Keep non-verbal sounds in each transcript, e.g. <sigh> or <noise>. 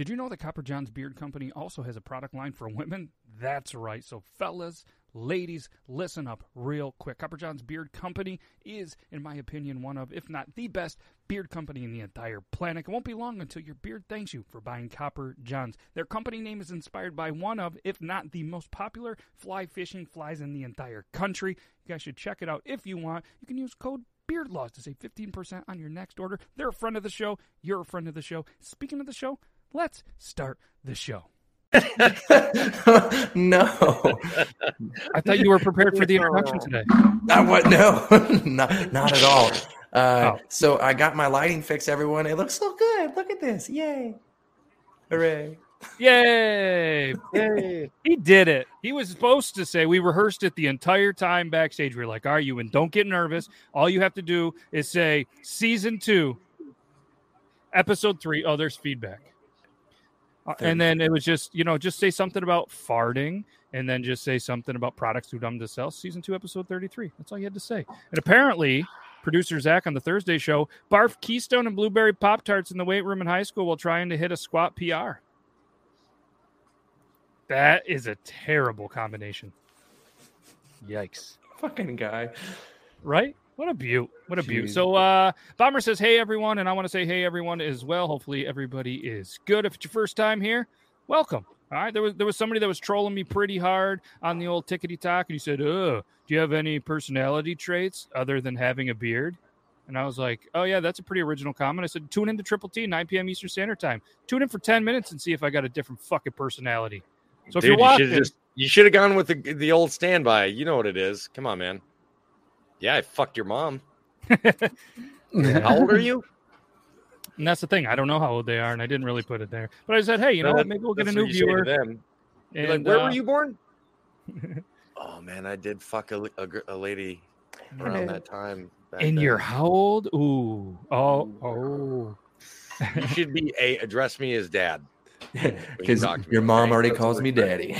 Did you know that Copper John's Beard Company also has a product line for women? That's right. So, fellas, ladies, listen up real quick. Copper John's Beard Company is, in my opinion, one of, if not the best, beard company in the entire planet. It won't be long until your beard thanks you for buying Copper John's. Their company name is inspired by one of, if not the most popular fly fishing flies in the entire country. You guys should check it out if you want. You can use code Beard Laws to save 15% on your next order. They're a friend of the show. You're a friend of the show. Speaking of the show, let's start the show. <laughs> no, I thought you were prepared for the introduction today. I what? No, <laughs> not not at <laughs> all. Uh, Oh. So I got my lighting fixed. Everyone, it looks so good. Look at this! Yay! Hooray! Yay! Yay. He did it. He was supposed to say, we rehearsed it the entire time backstage. We are like, are you and don't get nervous. All you have to do is say season two, episode three. Oh, there's feedback. Uh, and then it was just, you know, just say something about farting and then just say something about products too dumb to sell. Season two, episode 33. That's all you had to say. And apparently, producer Zach on the Thursday show barfed Keystone and blueberry Pop Tarts in the weight room in high school while trying to hit a squat PR. That is a terrible combination. Yikes. Fucking guy. Right? What a beaut. What a beaut. Jeez. So uh Bomber says, Hey everyone, and I want to say hey everyone as well. Hopefully everybody is good. If it's your first time here, welcome. All right. There was there was somebody that was trolling me pretty hard on the old tickety talk, and he said, Oh, do you have any personality traits other than having a beard? And I was like, Oh yeah, that's a pretty original comment. I said, Tune into Triple T, 9 p.m. Eastern Standard Time. Tune in for 10 minutes and see if I got a different fucking personality. So if you're watching, you should have gone with the the old standby. You know what it is. Come on, man. Yeah, I fucked your mom. <laughs> How old are you? and that's the thing. I don't know how old they are, and I didn't really put it there. But I said, hey, you know what? Maybe we'll get a new what you say to viewer. them. You're like, where uh, were you born? <laughs> oh man, I did fuck a, a, a lady around that time. And then. you're how old? Ooh. Oh, oh. you should be a address me as dad. Because <laughs> talk to me, your mom okay? already calls me daddy.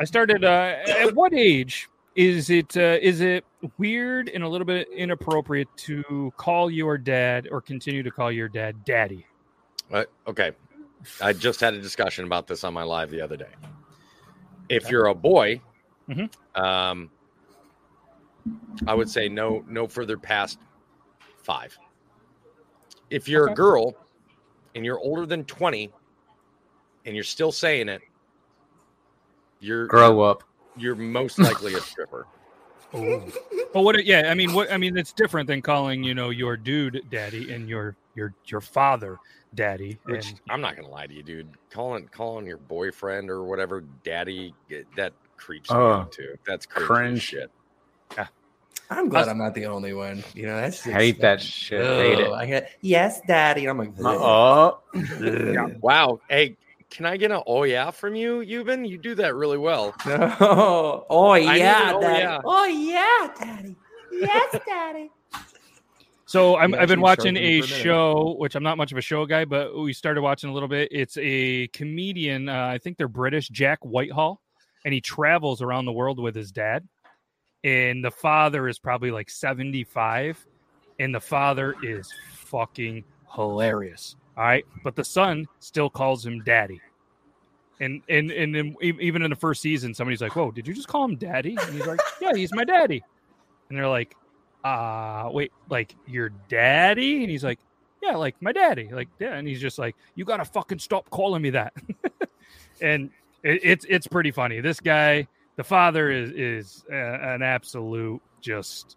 I started. Uh, at what age is it? Uh, is it weird and a little bit inappropriate to call your dad or continue to call your dad daddy? Uh, okay. I just had a discussion about this on my live the other day. If you're a boy, Mhm. um, I would say no, no further past five. If you're Okay. a girl and you're older than 20 and you're still saying it, you're Grow up. You're most likely a stripper. <laughs> Oh. But what? Yeah, I mean, what? I mean, it's different than calling you know your dude daddy and your your your father daddy. Which and- I'm not gonna lie to you, dude. Calling calling your boyfriend or whatever daddy eh, that creeps me out too. That's cringe. shit. I'm glad I'm not the only one. You know, that's just, Hate that shit. Hate it. I get yes, daddy. I'm like, Oh, Yeah. Wow. Hey, can I get an oh yeah from you, Yuban? You do that really well. <laughs> no. Oh yeah, oh, daddy. yeah. Oh yeah, daddy. Yes, <laughs> daddy. So I'm, I've been watching a for a minute. show, which I'm not much of a show guy, but we started watching a little bit. It's a comedian. Uh, I think they're British, Jack Whitehall, and he travels around the world with his dad. And the father is probably like 75, and the father is fucking hilarious. All right, but the son still calls him daddy. And and and then even in the first season, somebody's like, "Whoa, did you just call him daddy?" And he's like, <laughs> "Yeah, he's my daddy." And they're like, uh wait like your daddy and he's like yeah like my daddy like yeah and he's just like you gotta fucking stop calling me that <laughs> and it, it's it's pretty funny this guy the father is is uh, an absolute just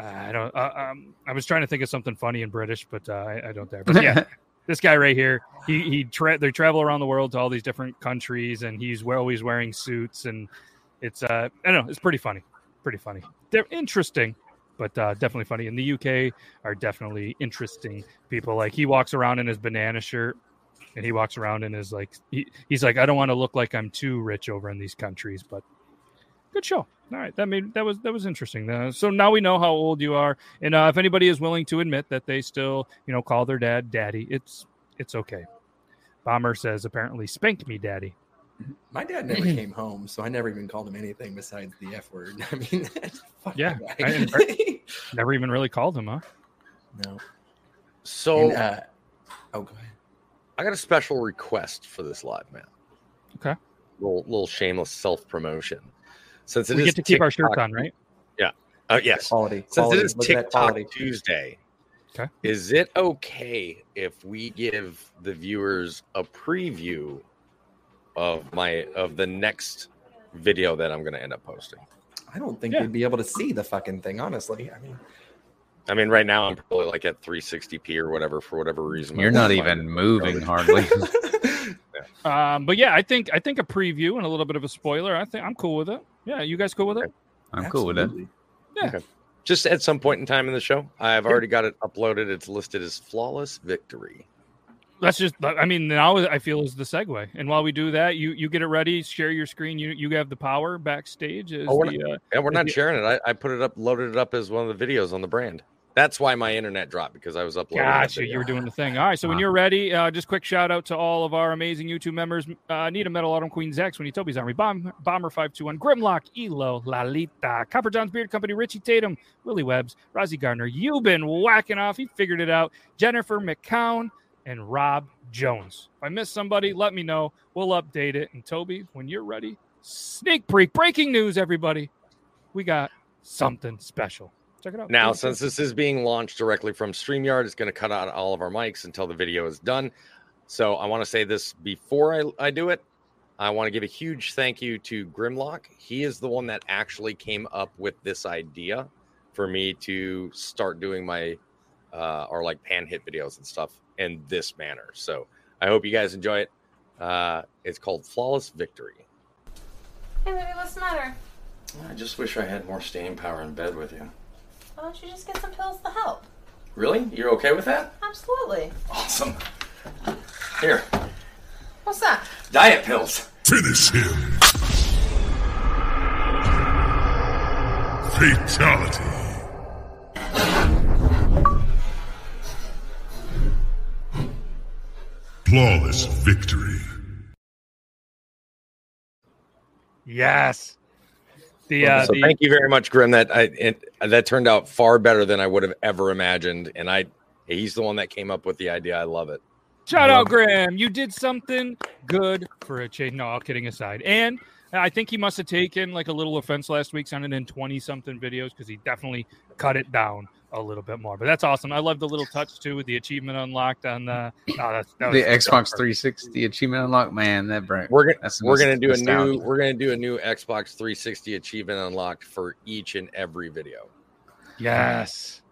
i don't uh, um, i was trying to think of something funny in british but uh, I, I don't dare but yeah <laughs> this guy right here he he tra- they travel around the world to all these different countries and he's always wearing suits and it's uh i don't know it's pretty funny pretty funny they're interesting but uh, definitely funny. In the UK, are definitely interesting people. Like he walks around in his banana shirt, and he walks around in his like he, he's like, I don't want to look like I'm too rich over in these countries, but good show. All right, that made that was that was interesting. Uh, so now we know how old you are, and uh, if anybody is willing to admit that they still you know call their dad daddy, it's it's okay. Bomber says apparently spank me daddy. <clears throat> My dad never came home, so I never even called him anything besides the F word. <laughs> I mean, that's fucking Yeah, guy. <laughs> Never even really called him, huh? no. So And, uh, Oh, go ahead. I got a special request for this live, man. Okay. Little little shameless self promotion. Since it we is get to keep our shirts on, right? Yeah. Uh, yes. Quality. Since quality. it is Look TikTok. Tuesday, Okay. is it okay if we give the viewers a preview of my of the next video that I'm going to end up posting? I don't think Yeah. they'd be able to see the fucking thing, honestly. I mean, I mean, right now I'm probably like at 360p or whatever for whatever reason. You're not even moving retarded. <laughs> hardly. <laughs> Um, but yeah, I think I think a preview and a little bit of a spoiler. I think I'm cool with it. Yeah, you guys cool with it? I'm cool with that. Absolutely. Just at some point in time in the show, I've already got it uploaded. It's listed as flawless victory. That's just. I mean, now I feel is the segue. And while we do that, you you get it ready, share your screen. You you have the power backstage. Is Oh, we're the, uh, And we're not Yeah. sharing it. I, I put it up, loaded it up as one of the videos on the brand. That's why my internet dropped because I was uploading. Gotcha. You were doing the thing. All right. So when you're ready, uh, just quick shout out to all of our amazing YouTube members: uh, Nita Metal, Autumn Queen, Zach, Sweeney, Toby's Army, Bomb, Bomber Five Two One, Grimlock, Elo, Lalita, Copper John's Beard Company, Richie Tatum, Willie Webbs, Rozzy Gardner. You've been whacking off. He figured it out. Jennifer McCown and Rob Jones. If I missed somebody, let me know. We'll update it. And Toby, when you're ready, sneak peek, breaking news, everybody. We got something special. Check it out. Now, since this is being launched directly from StreamYard, it's going to cut out all of our mics until the video is done. So I want to say this before I, I do it. I want to give a huge thank you to Grimlock. He is the one that actually came up with this idea for me to start doing my uh, or like pan hit videos and stuff in this manner. So I hope you guys enjoy it. Uh, it's called Flawless Victory. Hey, baby, what's the matter? I just wish I had more staying power in bed with you. Why don't you just get some pills to help? Really? You're okay with that? Absolutely. Awesome. Here, What's that? diet pills. Finish him. Fatality. Flawless victory. yes. The, uh, so the thank you very much, Grim. That I it, that turned out far better than I would have ever imagined. And I he's the one that came up with the idea. I love it. Shout out, Graham. You did something good for a change. No, all kidding aside. And I think he must have taken like a little offense last week, sounding in 20 something videos because he definitely cut it down a little bit more. But that's awesome. I love the little touch too with the achievement unlocked on the. Oh, that's, that The was Xbox 360 achievement unlock, man, that break. We're gonna That's we're gonna do a new we're gonna do a new Xbox 360 achievement unlocked for each and every video. Yes.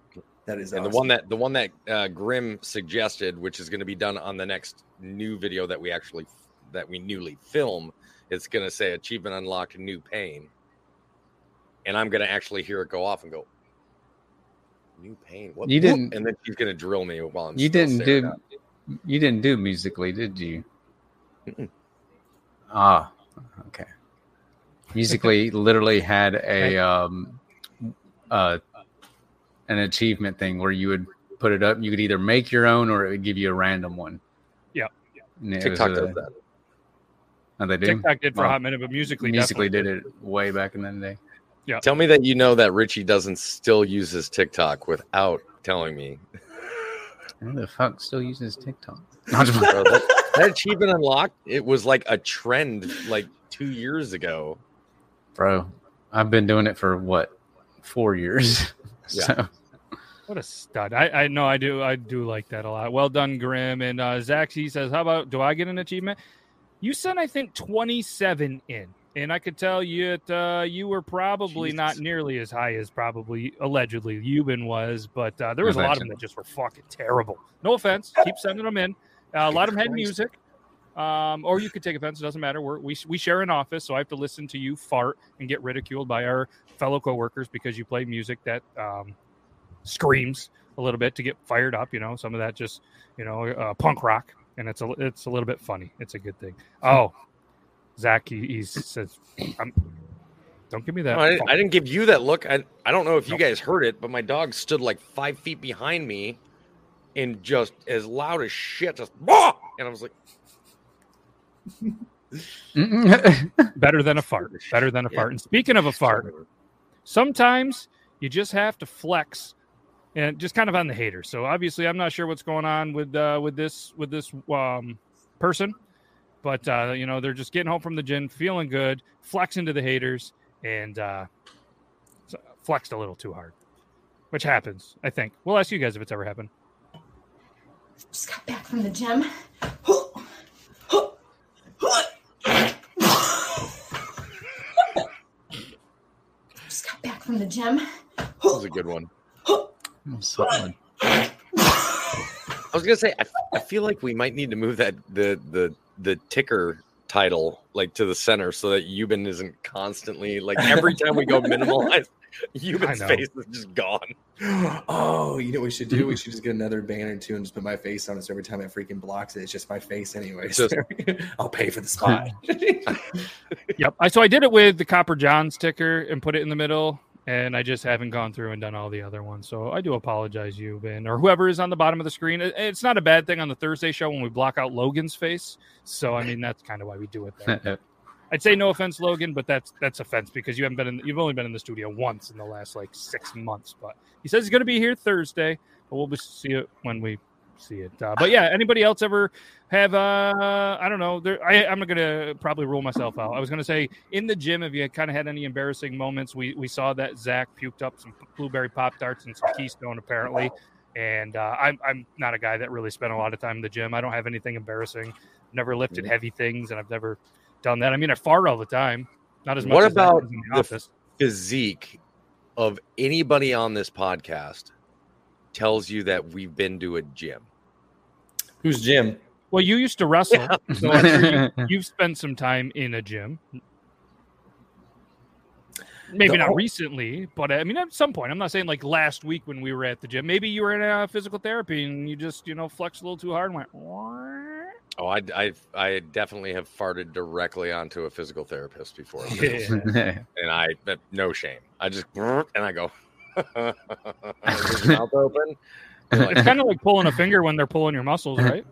That is And the one that the one that uh, Grim suggested, which is going to be done on the next new video that we actually that we newly film, it's going to say achievement unlocked, new pain, and I'm going to actually hear it go off and go, new pain. What? You didn't- And then she's going to drill me while I'm. You still didn't do at you didn't do Musical.ly, did you? Mm-mm. Ah, okay. Musical.ly <laughs> literally had a um uh an achievement thing where you would put it up. You could either make your own or it would give you a random one. Yeah. And it was TikTok a- does that. Oh, they do. TikTok did for a hot minute, but Musical.ly, Musical.ly definitely did it way back in the day. Tell me that you know that Richie doesn't still use his TikTok without telling me. Who the fuck still uses TikTok? <laughs> No, I'm just- Bro, that, <laughs> that achievement unlocked, it was like a trend like two years ago. Bro, I've been doing it for what four years. <laughs> Yeah. So What a stud! I, I know I do I do like that a lot. Well done, Grim. And uh, Zach he says, "How about do I get an achievement?" You sent I think twenty seven in, and I could tell you that, uh, you were probably not nearly as high as probably allegedly Yuban was, but uh, there was a lot of them that just were fucking terrible. No offense, keep sending them in. Uh, a lot of them had music. Um, or you could take offense. It doesn't matter. We're, we we share an office, so I have to listen to you fart and get ridiculed by our fellow coworkers because you play music that um, screams a little bit to get fired up. You know, some of that just you know uh, punk rock, and it's a it's a little bit funny. It's a good thing. Oh, Zach, he, he says, I'm, "Don't give me that." No, I, didn't, I didn't give you that look. I, I don't know if you guys heard it, but my dog stood like five feet behind me and just as loud as shit, just "Bah!" and I was like, <laughs> Better than a fart. Better than a Yeah. fart. And speaking of a fart, sometimes you just have to flex and just kind of on the hater. So obviously, I'm not sure what's going on with uh, with this with this um, person, but uh, you know they're just getting home from the gym, feeling good, flexing to the haters, and uh, flexed a little too hard, which happens. I think we'll ask you guys if it's ever happened. Just got back from the gym. Just got back from the gym. That was a good one. Solid. I was gonna say, I feel like we might need to move that the the the ticker title like to the center so that Yuban isn't constantly like every time we go minimalize, <laughs> Yuban's know. face is just gone. <gasps> oh, you know what we should do? We should just get another banner too and just put my face on it. So every time it freaking blocks it, it's just my face anyway. Just- <laughs> I'll pay for the spot. <laughs> Yep. I so I did it with the Copper John sticker and put it in the middle, and I just haven't gone through and done all the other ones. So I do apologize, Yuban, or whoever is on the bottom of the screen. It's not a bad thing on the Thursday show when we block out Logan's face. So I mean that's kind of why we do it there. <laughs> I'd say no offense, Logan, but that's that's offense because you haven't been in you've only been in the studio once in the last like six months. But he says he's gonna be here Thursday, but we'll see it when we see it. Uh, but yeah, anybody else ever have uh I don't know, there I, I'm gonna probably rule myself out. I was gonna say in the gym, have you kind of had any embarrassing moments, we we saw that Zach puked up some blueberry pop tarts and some Keystone apparently. And uh, I'm I'm not a guy that really spent a lot of time in the gym. I don't have anything embarrassing. Never lifted heavy things, and I've never done that. I mean, I fart all the time. Not as much. What as about the the. Physique of anybody on this podcast tells you that we've been to a gym. Who's Jim? Well, you used to wrestle, so I'm sure you, <laughs> you've spent some time in a gym. Maybe The not o- recently, but I mean, at some point. I'm not saying like last week when we were at the gym. Maybe you were in uh, physical therapy and you just, you know, flexed a little too hard and went. "Wah." Oh, I, I, I definitely have farted directly onto a physical therapist before, <laughs> Yeah. <laughs> and I no shame. I just and I go, with your <laughs> mouth open. Like, <laughs> It's kind of like pulling a finger when they're pulling your muscles, right?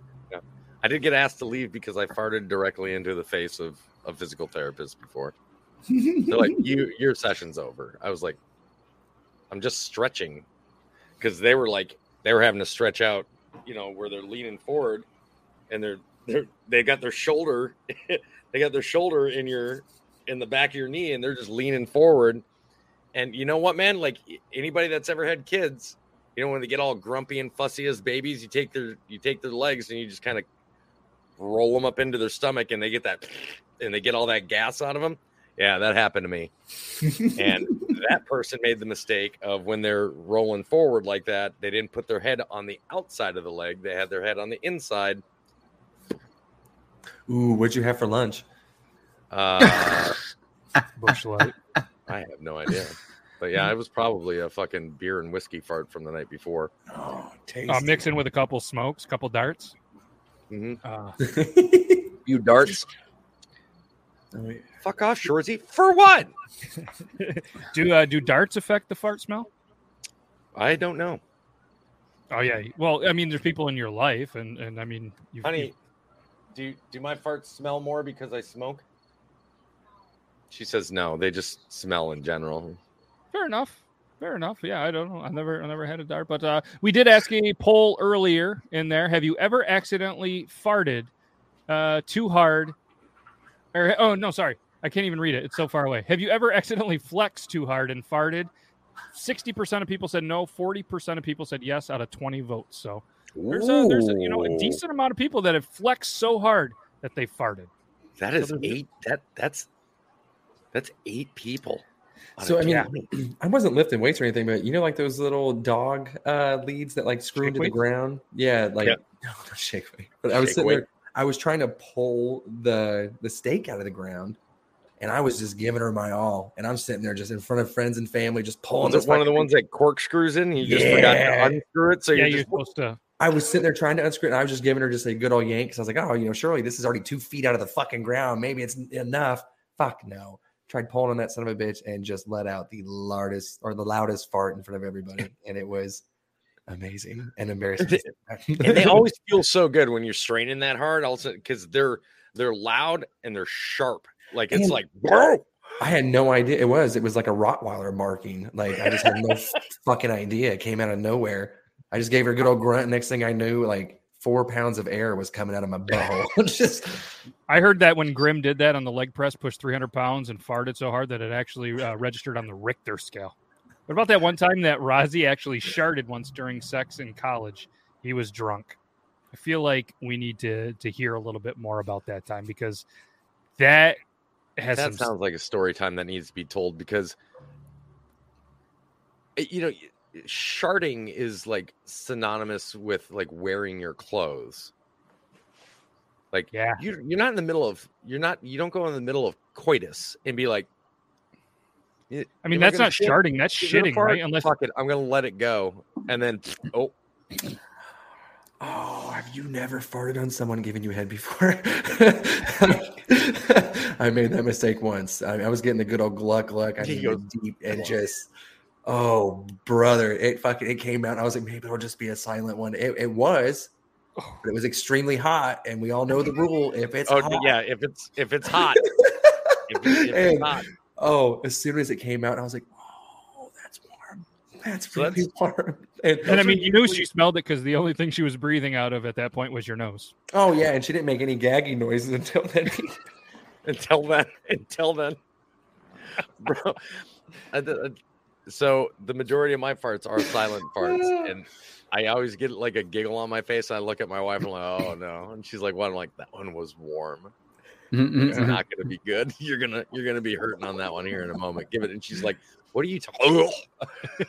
I did get asked to leave because I farted directly into the face of a physical therapist before. They're like, "You, your session's over." I was like, "I'm just stretching," because they were like, they were having to stretch out, you know, where they're leaning forward, and they're they're they got their shoulder, <laughs> they got their shoulder in your in the back of your knee, and they're just leaning forward. And you know what, man? Like anybody that's ever had kids, you know, when they get all grumpy and fussy as babies, you take their you take their legs and you just kind of roll them up into their stomach, and they get that, and they get all that gas out of them. Yeah, that happened to me. And <laughs> that person made the mistake of when they're rolling forward like that, they didn't put their head on the outside of the leg; they had their head on the inside. Ooh, what'd you have for lunch? Uh, <laughs> Busch Light. I have no <laughs> idea, but yeah, it was probably a fucking beer and whiskey fart from the night before. Oh, tasty. Uh, mix in with a couple smokes, a couple darts. Mhm. Uh, <laughs> You darts, fuck off, Shorzy. For what? <laughs> do uh, do darts affect the fart smell? I don't know, Oh yeah. Well, I mean, there's people in your life, and and I mean, you've, honey. Do do my farts smell more because I smoke? She says no. They just smell in general. Fair enough. Fair enough. Yeah, I don't know. I never, I never had a dart, but uh, we did ask a poll earlier in there. Have you ever accidentally farted uh, too hard? Or oh no, sorry, I can't even read it. It's so far away. Have you ever accidentally flexed too hard and farted? Sixty percent of people said no. Forty percent of people said yes out of twenty votes. So there's a, there's a, you know a decent amount of people that have flexed so hard that they farted. That is So eight. That that's that's eight people. So I mean, team. <clears throat> I wasn't lifting weights or anything, but you know, like those little dog uh, leads that like screw Shake into the ground. Yeah, like Yeah. <laughs> no, not shake weight. But I was Shake sitting weight. there. I was trying to pull the the steak out of the ground, and I was just giving her my all. And I'm sitting there just in front of friends and family, just pulling. was this it one of the fucking- ones that corkscrews in? You just forgot Yeah. to unscrew it, so yeah, you're you're just supposed to. I was sitting there trying to unscrew it, and I was just giving her just a good old yank because I was like, oh, you know, surely this is already two feet out of the fucking ground. Maybe it's enough. Fuck no. Tried pulling on that son of a bitch and just let out the loudest or the loudest fart in front of everybody, <laughs> and it was amazing and embarrassing. and they always feel so good when you're straining that hard, also because they're they're loud and they're sharp. Like it's And- like bro. I had no idea it was. It was like a Rottweiler marking. Like I just had no <laughs> fucking idea. It came out of nowhere. I just gave her a good old grunt. Next thing I knew, like four pounds of air was coming out of my butthole. <laughs> just I heard that when Grim did that on the leg press, pushed 300 pounds and farted so hard that it actually uh, registered on the Richter scale. What about that one time that Rozzy actually sharted once during sex in college? He was drunk. I feel like we need to to hear a little bit more about that time because that has that some sounds like a story time that needs to be told because you know y- sharding is like synonymous with like wearing your clothes like Yeah. you, you're not in the middle of you're not you don't go in the middle of coitus and be like eh, I mean, am I that's not shit? sharding, that's Is shitting, right? Unless fuck it i'm gonna let it go and then oh Oh, have you never farted on someone giving you a head before? <laughs> I made that mistake once. I, I was getting the good old gluck gluck. I He mean, goes, deep and just, oh brother, it fucking it came out. And I was like, maybe it'll just be a silent one. It, it was, but it was extremely hot, and we all know the rule. If it's oh hot, yeah if it's if it's <laughs> hot if, it's- if it's hot oh, as soon as it came out, I was like, oh, that's warm. That's So really that's- <laughs> warm. And, and I mean, you knew she smelled it because the only thing she was breathing out of at that point was your nose. oh yeah, and she didn't make any gagging noises until <laughs> then. until then until then bro I d- uh, so the majority of my farts are silent farts <laughs> and i always get like a giggle on my face and i look at my wife and i'm like oh no and she's like what i'm like that one was warm it's not gonna be good <laughs> you're gonna you're gonna be hurting on that one here in a moment give it and she's like what are you talking <laughs>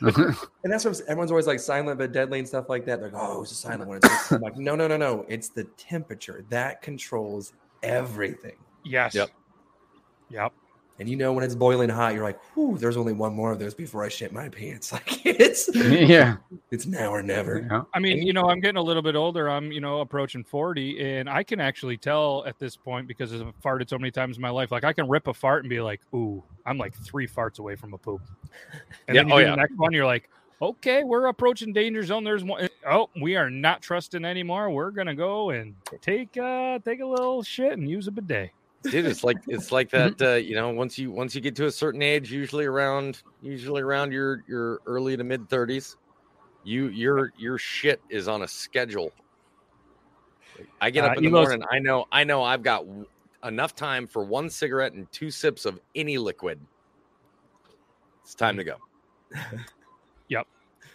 And that's what everyone's always like silent but deadly and stuff like that. They're like, oh, it's a silent one. It's just- I'm like, no, no, no, no. It's the temperature that controls everything. Yes. Yep. Yep. And you know when it's boiling hot, you're like, whew, there's only one more of those before I shit my pants. <laughs> Like it's <laughs> yeah. it's now or never. Yeah. I mean, you know, I'm getting a little bit older. I'm, you know, approaching 40, and I can actually tell at this point because I've farted so many times in my life. Like, I can rip a fart and be like, "Ooh, I'm like three farts away from a poop." And Yeah, then you oh, yeah. the next one, you're like, "Okay, we're approaching danger zone. There's one. Oh, we are not trusting anymore. We're gonna go and take uh take a little shit and use a bidet." Dude it's like it's like that uh you know once you once you get to a certain age usually around usually around your your early to mid 30s you your your shit is on a schedule. I get Uh, up in the Elo's- morning i know i know i've got enough time for one cigarette and two sips of any liquid. It's time to go <laughs>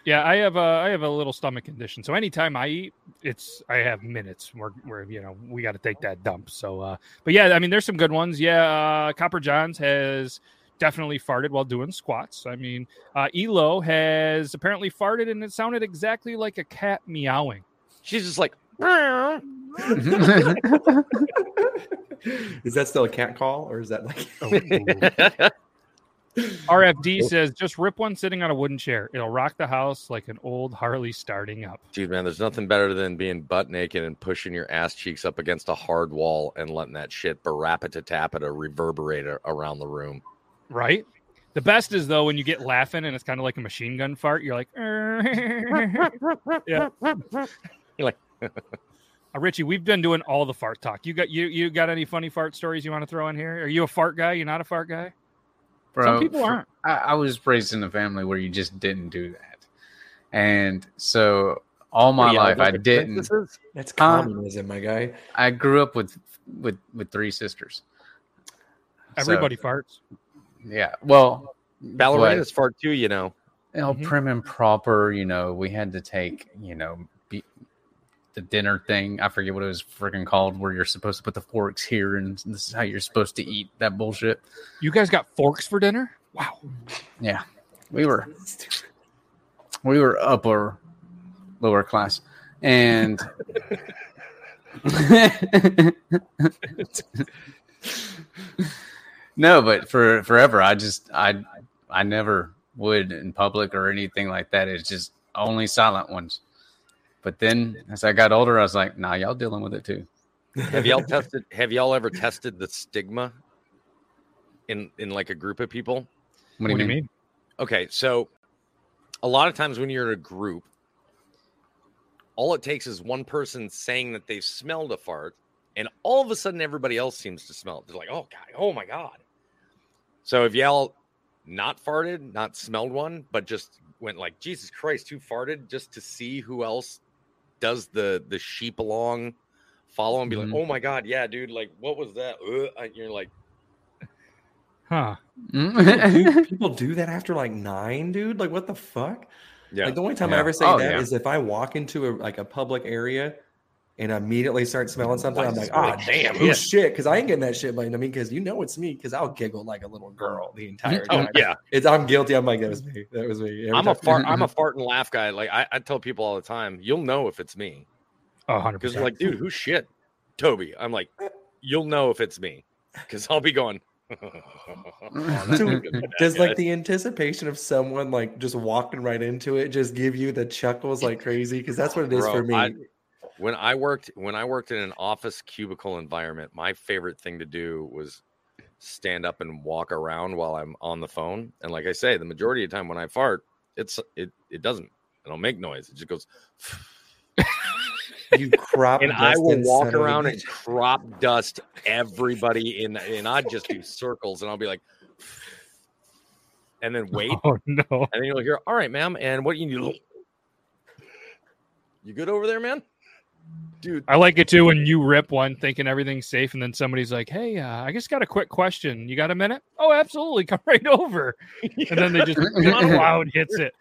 Yeah, I have a I have a little stomach condition. So anytime I eat, it's I have minutes where where you know we got to take that dump. So, uh, but yeah, I mean, there's some good ones. Yeah, uh, Copper Johns has definitely farted while doing squats. I mean, uh, Elo has apparently farted and it sounded exactly like a cat meowing. she's just like <laughs> <laughs> Is that still a cat call or is that like <laughs> RFD says just rip one sitting on a wooden chair. It'll rock the house like an old Harley starting up. dude man there's nothing better than being butt naked and pushing your ass cheeks up against a hard wall and letting that shit barapata reverberate a- around the room Right. The best is though when you get laughing and it's kind of like a machine gun fart. You're like, <laughs> yeah. You're like- uh, Richie, we've been doing all the fart talk. You got you you got any funny fart stories you want to throw in here? Are you a fart guy? You're not a fart guy. Bro, Some people aren't. I, I was raised in a family where you just didn't do that, and so all my Yeah, life I didn't. princesses? that's Huh? communism, my guy? I grew up with with with three sisters. So, Everybody farts. yeah. Well, Ballerinas fart too, you know. you know, Mhm. prim and proper. You know, we had to take you know be, the dinner thing. I forget what it was freaking called, where you're supposed to put the forks here, and this is how you're supposed to eat that bullshit. You guys got forks for dinner? Wow. Yeah, we were we were upper lower class, and <laughs> no, but for forever, I just I I never would in public or anything like that. It's just only silent ones. But then as I got older, I was like, nah, y'all dealing with it too. Have y'all tested have y'all ever tested the stigma in in like a group of people? What do you mean? Okay, so a lot of times when you're in a group, all it takes is one person saying that they've smelled a fart, and all of a sudden everybody else seems to smell it. They're like, "Oh god, oh my god!" So if y'all not farted, not smelled one, but just went like Jesus Christ, who farted, just to see who else does the the sheep along, follow and be Mhm. like, oh my god, yeah, dude, like what was that? Uh, and you're like, Huh. Dude, <laughs> people do that after like nine, dude. Like, what the fuck? yeah, Like the only time I ever say Oh, that is yeah. if I walk into a like a public area and immediately start smelling something. I'm like, ah, does oh damn, shit?" oh shit, because I ain't getting that shit. But I mean, because you know it's me, because I'll giggle like a little girl the entire oh time. yeah. It's I'm guilty. I'm like that was me. That was me. Every I'm a fart. I'm a <laughs> fart and laugh guy. Like I, I tell people all the time, you'll know if it's me Oh, 100 because like, dude, who's shit? Toby. I'm like, you'll know if it's me because I'll be going. <laughs> Dude, Does like the anticipation of someone like just walking right into it just give you the chuckles like crazy? Because that's what it is Bro, for me. I- when I worked when I worked in an office cubicle environment, my favorite thing to do was stand up and walk around while I'm on the phone. And like I say, the majority of the time when I fart, it's it it doesn't. I don't make noise. It just goes. you crop <laughs> and I will walk son of a around and crop dust everybody in, and I'd just do <laughs> circles, and I'll be like, <laughs> and then wait, Oh no. and then you'll hear, "All right, ma'am, and what do you need? You good over there, man? Dude, I like it too when you rip one thinking everything's safe, and then somebody's like, "Hey, uh, I just got a quick question. You got a minute? Oh, absolutely. <laughs> Come right over." And then they just <laughs> <laughs> loud hits it.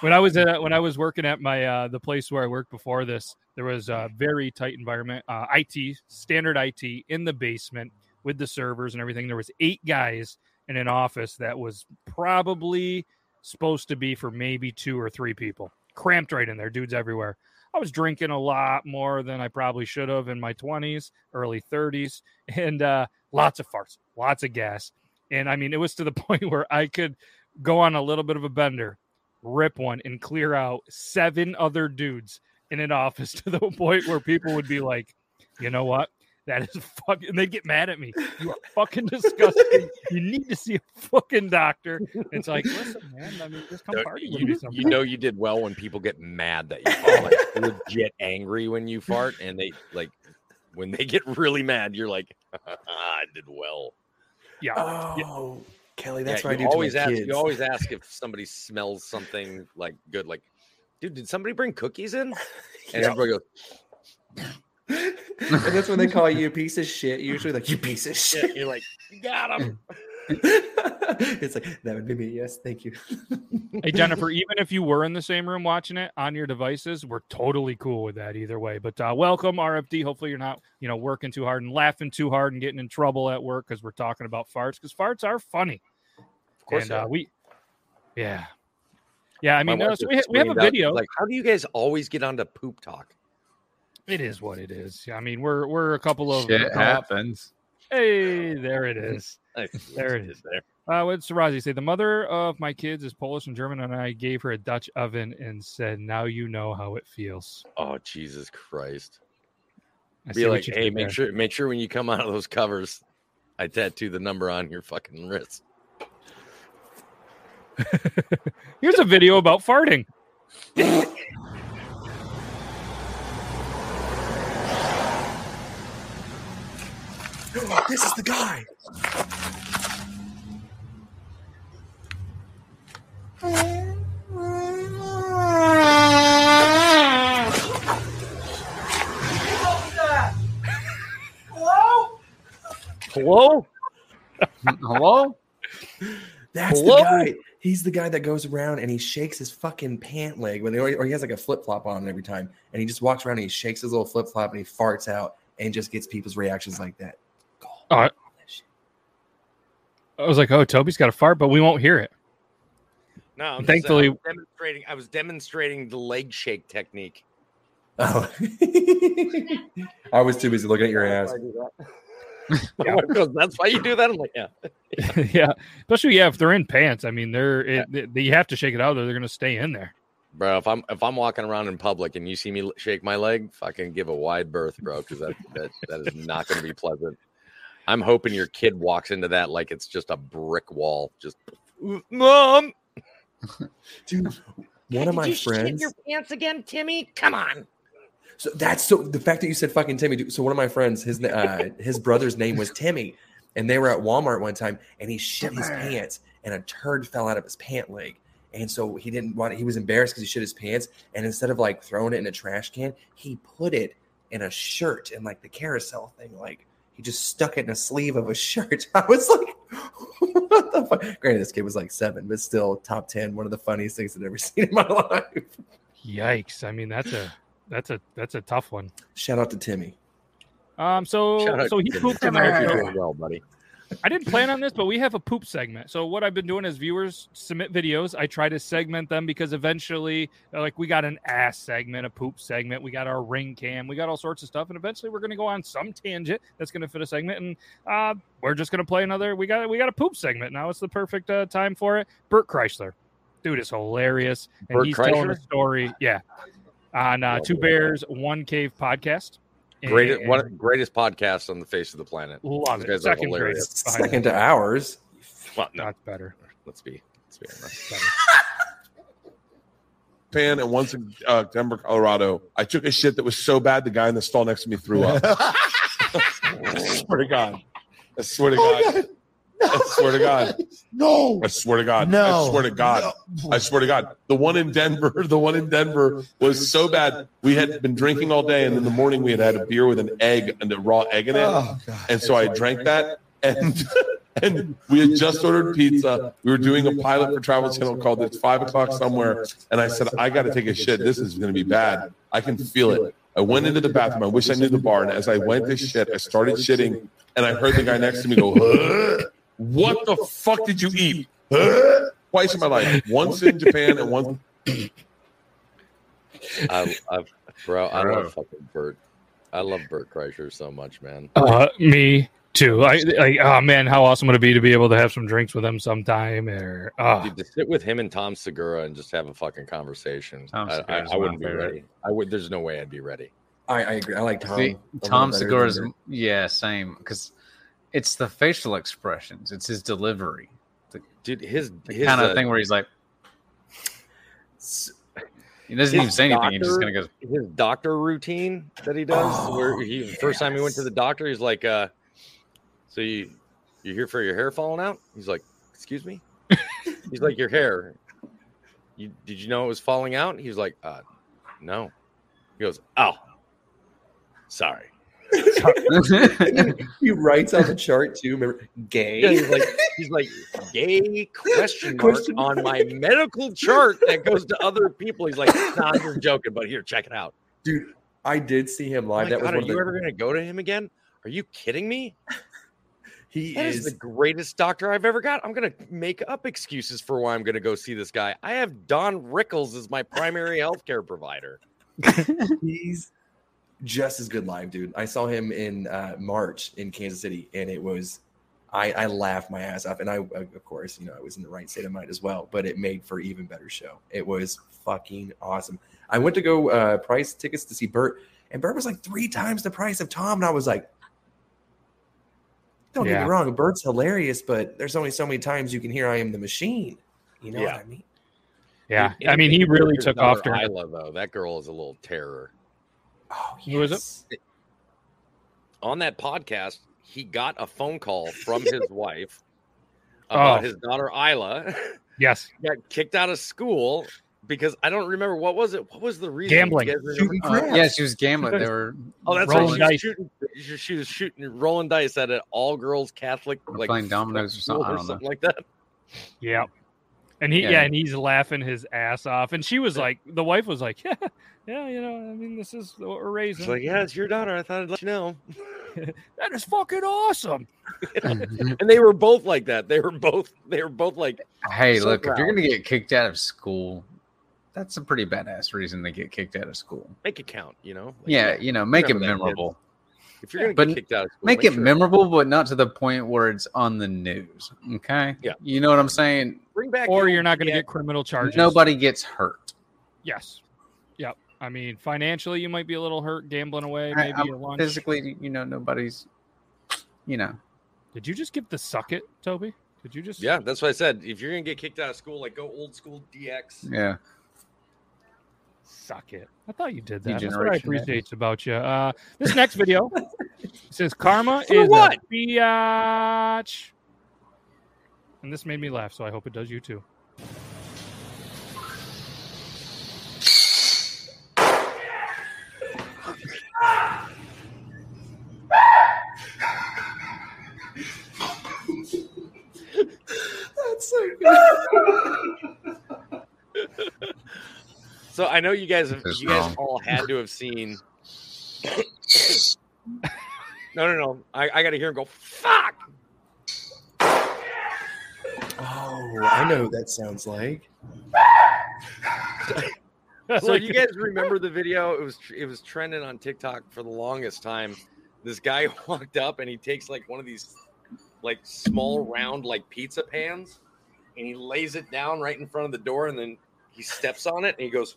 When I was at, when I was working at my uh, the place where I worked before this, there was a very tight environment, uh, IT standard IT in the basement with the servers and everything. There was eight guys in an office that was probably supposed to be for maybe two or three people, cramped right in there, dudes everywhere. I was drinking a lot more than I probably should have in my 20s, early 30s, and uh, lots of farts, lots of gas. And I mean, it was to the <laughs> point where I could go on a little bit of a bender, rip one, and clear out seven other dudes in an office <laughs> to the point where people would be like, you know what? That is fucking, they'd get mad at me. You are fucking disgusting. you need to see a fucking doctor. It's like, listen, man, I mean, just come No, party with you, me you know you did well when people get mad that you fart, like legit angry when you fart, and they like when they get really mad, you're like, <laughs> I did well. Yeah. Oh, Kelly, that's yeah, what I you do always to my ask. kids. You always ask if somebody smells something like good, like, dude, did somebody bring cookies in? <laughs> And Yeah. everybody goes, <laughs> and that's when they call you a piece of shit. Usually, like you piece of yeah, shit. you're like, you got him. <laughs> it's like that would be me. Yes, thank you. <laughs> Hey Jennifer, even if you were in the same room watching it on your devices, we're totally cool with that either way. But uh, welcome RFD. Hopefully you're not, you know, working too hard and laughing too hard and getting in trouble at work because we're talking about farts because farts are funny. Of course, and they uh, we, yeah, yeah. I mean, wife so we, ha- we have a screamed out, video. Like, how do you guys always get onto poop talk? It is what it is. I mean, we're we're a couple of Shit happens. Hey, there it is. <laughs> There it is. There. Uh, what's Rozzy say? The mother of my kids is Polish and German, and I gave her a Dutch oven and said, "Now you know how it feels." Oh Jesus Christ! I Be like, hey, make there. sure, make sure when you come out of those covers, I tattoo the number on your fucking wrist. <laughs> Here's a video about farting. <laughs> this is the guy. Hello? Hello? Hello? That's Hello? the guy. He's the guy that goes around and he shakes his fucking pant leg when they, or he has like a flip flop on every time, and he just walks around and he shakes his little flip flop and he farts out and just gets people's reactions like that. Uh, oh, I- I was like, "Oh, Toby's got a fart, but we won't hear it." No, I'm Thankfully- I was demonstrating. I was demonstrating the leg shake technique. Oh, <laughs> I was too busy looking at your ass. My <laughs> wife <laughs> goes, That's why you do that. I'm like, yeah. yeah, especially yeah, if they're in pants. I mean, they're it, they- they- you have to shake it out, or they're going to stay in there. Bro, if I'm if I'm walking around in public and you see me shake my leg, fucking give a wide berth, bro, because that, that that is not going to be pleasant. I'm hoping your kid walks into that like it's just a brick wall. Just mom, <laughs> Dude, one of my friends. Your pants again, Timmy. Come on. So that's so the fact that you said fucking Timmy. dude, So one of my friends, his uh, <laughs> his brother's name was Timmy, and they were at Walmart one time, and he shit his pants, and a turd fell out of his pant leg. And so he didn't want. He was embarrassed because he shit his pants, and instead of like throwing it in a trash can, he put it in a shirt in like the carousel thing. Like he just stuck it in a sleeve of a shirt. <laughs> I was like, what the fuck? Granted, this kid was like seven, but still top ten. One of the funniest things I've ever <laughs> seen in my life. Yikes! I mean, that's a that's a that's a tough one. Shout out to Timmy. Um, so Shout out so he to pooped Tim. on I hope our you're show. doing well, buddy. I didn't plan on this, but we have a poop segment. So what I've been doing is viewers submit videos. I try to segment them because eventually, like we got an ass segment, a poop segment, we got our ring cam, we got all sorts of stuff, and eventually we're going to go on some tangent that's going to fit a segment, and uh, we're just going to play another. We got we got a poop segment now. It's the perfect uh, time for it. Bert Kreischer, dude is hilarious, and Bert he's telling a story. Yeah, on uh, Two. Bears One Cave podcast. Greatest, And- one, greatest podcast on the face of the planet. Love These it. guys are Second hilarious. greatest. behind Second to ours. Well, no, That's better. let's be. Let's be honest. better. <laughs> And once in uh, Denver, Colorado. I took a shit that was so bad the guy in the stall next to me threw up. <laughs> <laughs> I swear to God. I swear to God. I swear to God. No. I swear to God. No. I swear to God. I swear to God. The one in Denver, <laughs> the one in Denver was so bad. We had been drinking all day, and in the morning we had had a beer with an egg and a raw egg in it. Oh, God. And so I drank that, and <laughs> and we had just ordered pizza. We were doing a pilot for Travel Channel called "It's Five O'clock Somewhere," and I said, "I got to take a shit. This is going to be bad. I can feel it." I went into the bathroom. I wish I knew the bar, and as I went to shit, I started shitting, and I heard the guy next to me go, <laughs> "Huh? "What the fuck did you eat?" Twice in my life, <laughs> once in Japan and once. <laughs> I, I, bro, I love fucking Bert. I love Bert Kreischer so much, man. Uh, me too. I like. Oh man, how awesome would it be to be able to have some drinks with him sometime? Or oh, Dude, to sit with him and Tom Segura and just have a fucking conversation. I, I, I wouldn't be favorite. ready. I would. There's no way I'd be ready. I, I agree. I like Tom. See, Tom Segura's yeah, same because it's the facial expressions, it's his delivery, Dude, his his kind of uh, thing where he's like, he doesn't even say anything. He's just doctor- gonna go. his doctor routine that he does Oh, where he first time he went to the doctor he's like uh so you you're here for your hair falling out? He's like excuse me? <laughs> He's like your hair you did you know it was falling out? He's like uh no. He goes oh sorry he writes on the chart too. Remember, gay. yeah, he's like he's like gay question mark Question on my medical chart that goes to other people he's like nah you're joking but here check it out Dude, I did see him Oh live. my that was God, one are you the, ever going to go to him again? Are you kidding me? he is is the greatest doctor I've ever got. I'm going to make up excuses for why I'm going to go see this guy. I have Don Rickles as my primary healthcare provider. he's just as good live, dude. I saw him in uh, March in Kansas City, and it was I, I laughed my ass off, and I of course you know I was in the right state of mind as well, but it made for even better show. It was fucking awesome. I went to go uh, price tickets to see Bert, and Bert was like three times the price of Tom, and I was like. Don't get me wrong, Bert's hilarious, but there's only so many times you can hear I am the machine. You know Yeah. what I mean? yeah. Dude, I mean, he anything really with took off daughter during. Isla, though. That girl is a little terror. Oh, Who is it? On that podcast, he got a phone call from his <laughs> wife about Oh. his daughter Isla. Yes, got kicked out of school because I don't remember what was it. What was the reason? Gambling. You? Shooting Uh, yeah, she was gambling. They were <laughs> Oh, that's Rolling right. She dice. was, shooting, she was shooting rolling dice at an all girls Catholic like playing dominoes or something. I school don't know. something like that. yeah. And he, Yeah. yeah. and he's laughing his ass off. And she was like, the wife was like, yeah, <laughs> yeah, you know, I mean, this is what we're raising. It's like, yeah, it's your daughter. I thought I'd let you know. <laughs> that is fucking awesome. <laughs> and they were both like that. They were both. They were both like, Hey, So look, if you're gonna get kicked out of school, that's a pretty badass reason to get kicked out of school. make it count. You know. Like, Yeah, you know, make it remember that, kids. memorable. If you're gonna But get kicked out, of school, Make it sure- memorable, but not to the point where it's on the news. Okay. Yeah. You know what I'm saying? Bring back, Or the you're not going to DX. get criminal charges. Nobody gets hurt. Yes. Yep. I mean, financially, you might be a little hurt gambling away. Maybe I'm lunch. Physically, you know, nobody's. You know, Did you just give the suck it, Toby? Did you just? Yeah, that's what I said. If you're gonna get kicked out of school, like go old school DX. yeah. Suck it. I thought you did that. That's what I Degeneration, that appreciate about you. Uh, this next video <laughs> says karma For is what? a biatch. And this made me laugh, so I hope it does you too. That's so <laughs> good. So I know you guys have, you guys all had to have seen. <coughs> no, no, no. I, I got to hear him go. Fuck. Oh, I know what that sounds like. <laughs> So you guys remember the video? It was it was trending on TikTok for the longest time. This guy <laughs> walked up and he takes like one of these like small round like pizza pans and he lays it down right in front of the door and then he steps on it and he goes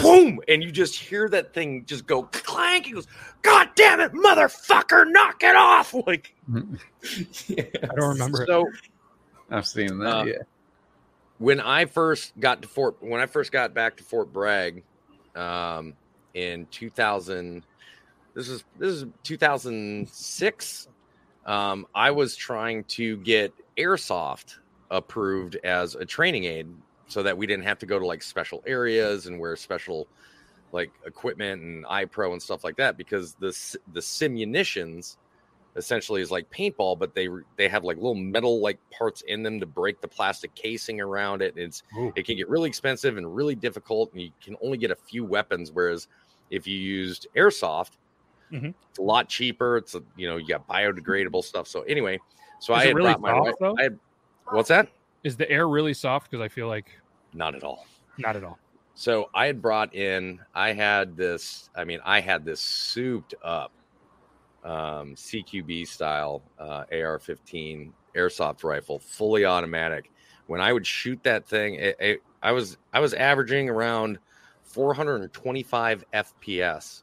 boom and you just hear that thing just go clank he goes god damn it motherfucker knock it off <laughs> like I don't remember. so I've seen that. Uh, yeah. when I first got to Fort, when I first got back to Fort Bragg, um, in 2000, this is this is 2006. Um, I was trying to get airsoft approved as a training aid, so that we didn't have to go to like special areas and wear special like equipment and iPro and stuff like that because the the simunitions essentially is like paintball, but they they have like little metal like parts in them to break the plastic casing around it. It's Ooh. it can get really expensive and really difficult, and you can only get a few weapons. Whereas if you used airsoft, Mhm. it's a lot cheaper. It's a, you know you got biodegradable stuff. So anyway, so Is I had really brought my wife. had, what's that? Is the air really soft? Because I feel like Not at all. not at all. So I had brought in, I had this, I mean, I had this souped up um, CQB style uh, AR 15 airsoft rifle, fully automatic. When I would shoot that thing, it, it, I was I was averaging around 425 FPS,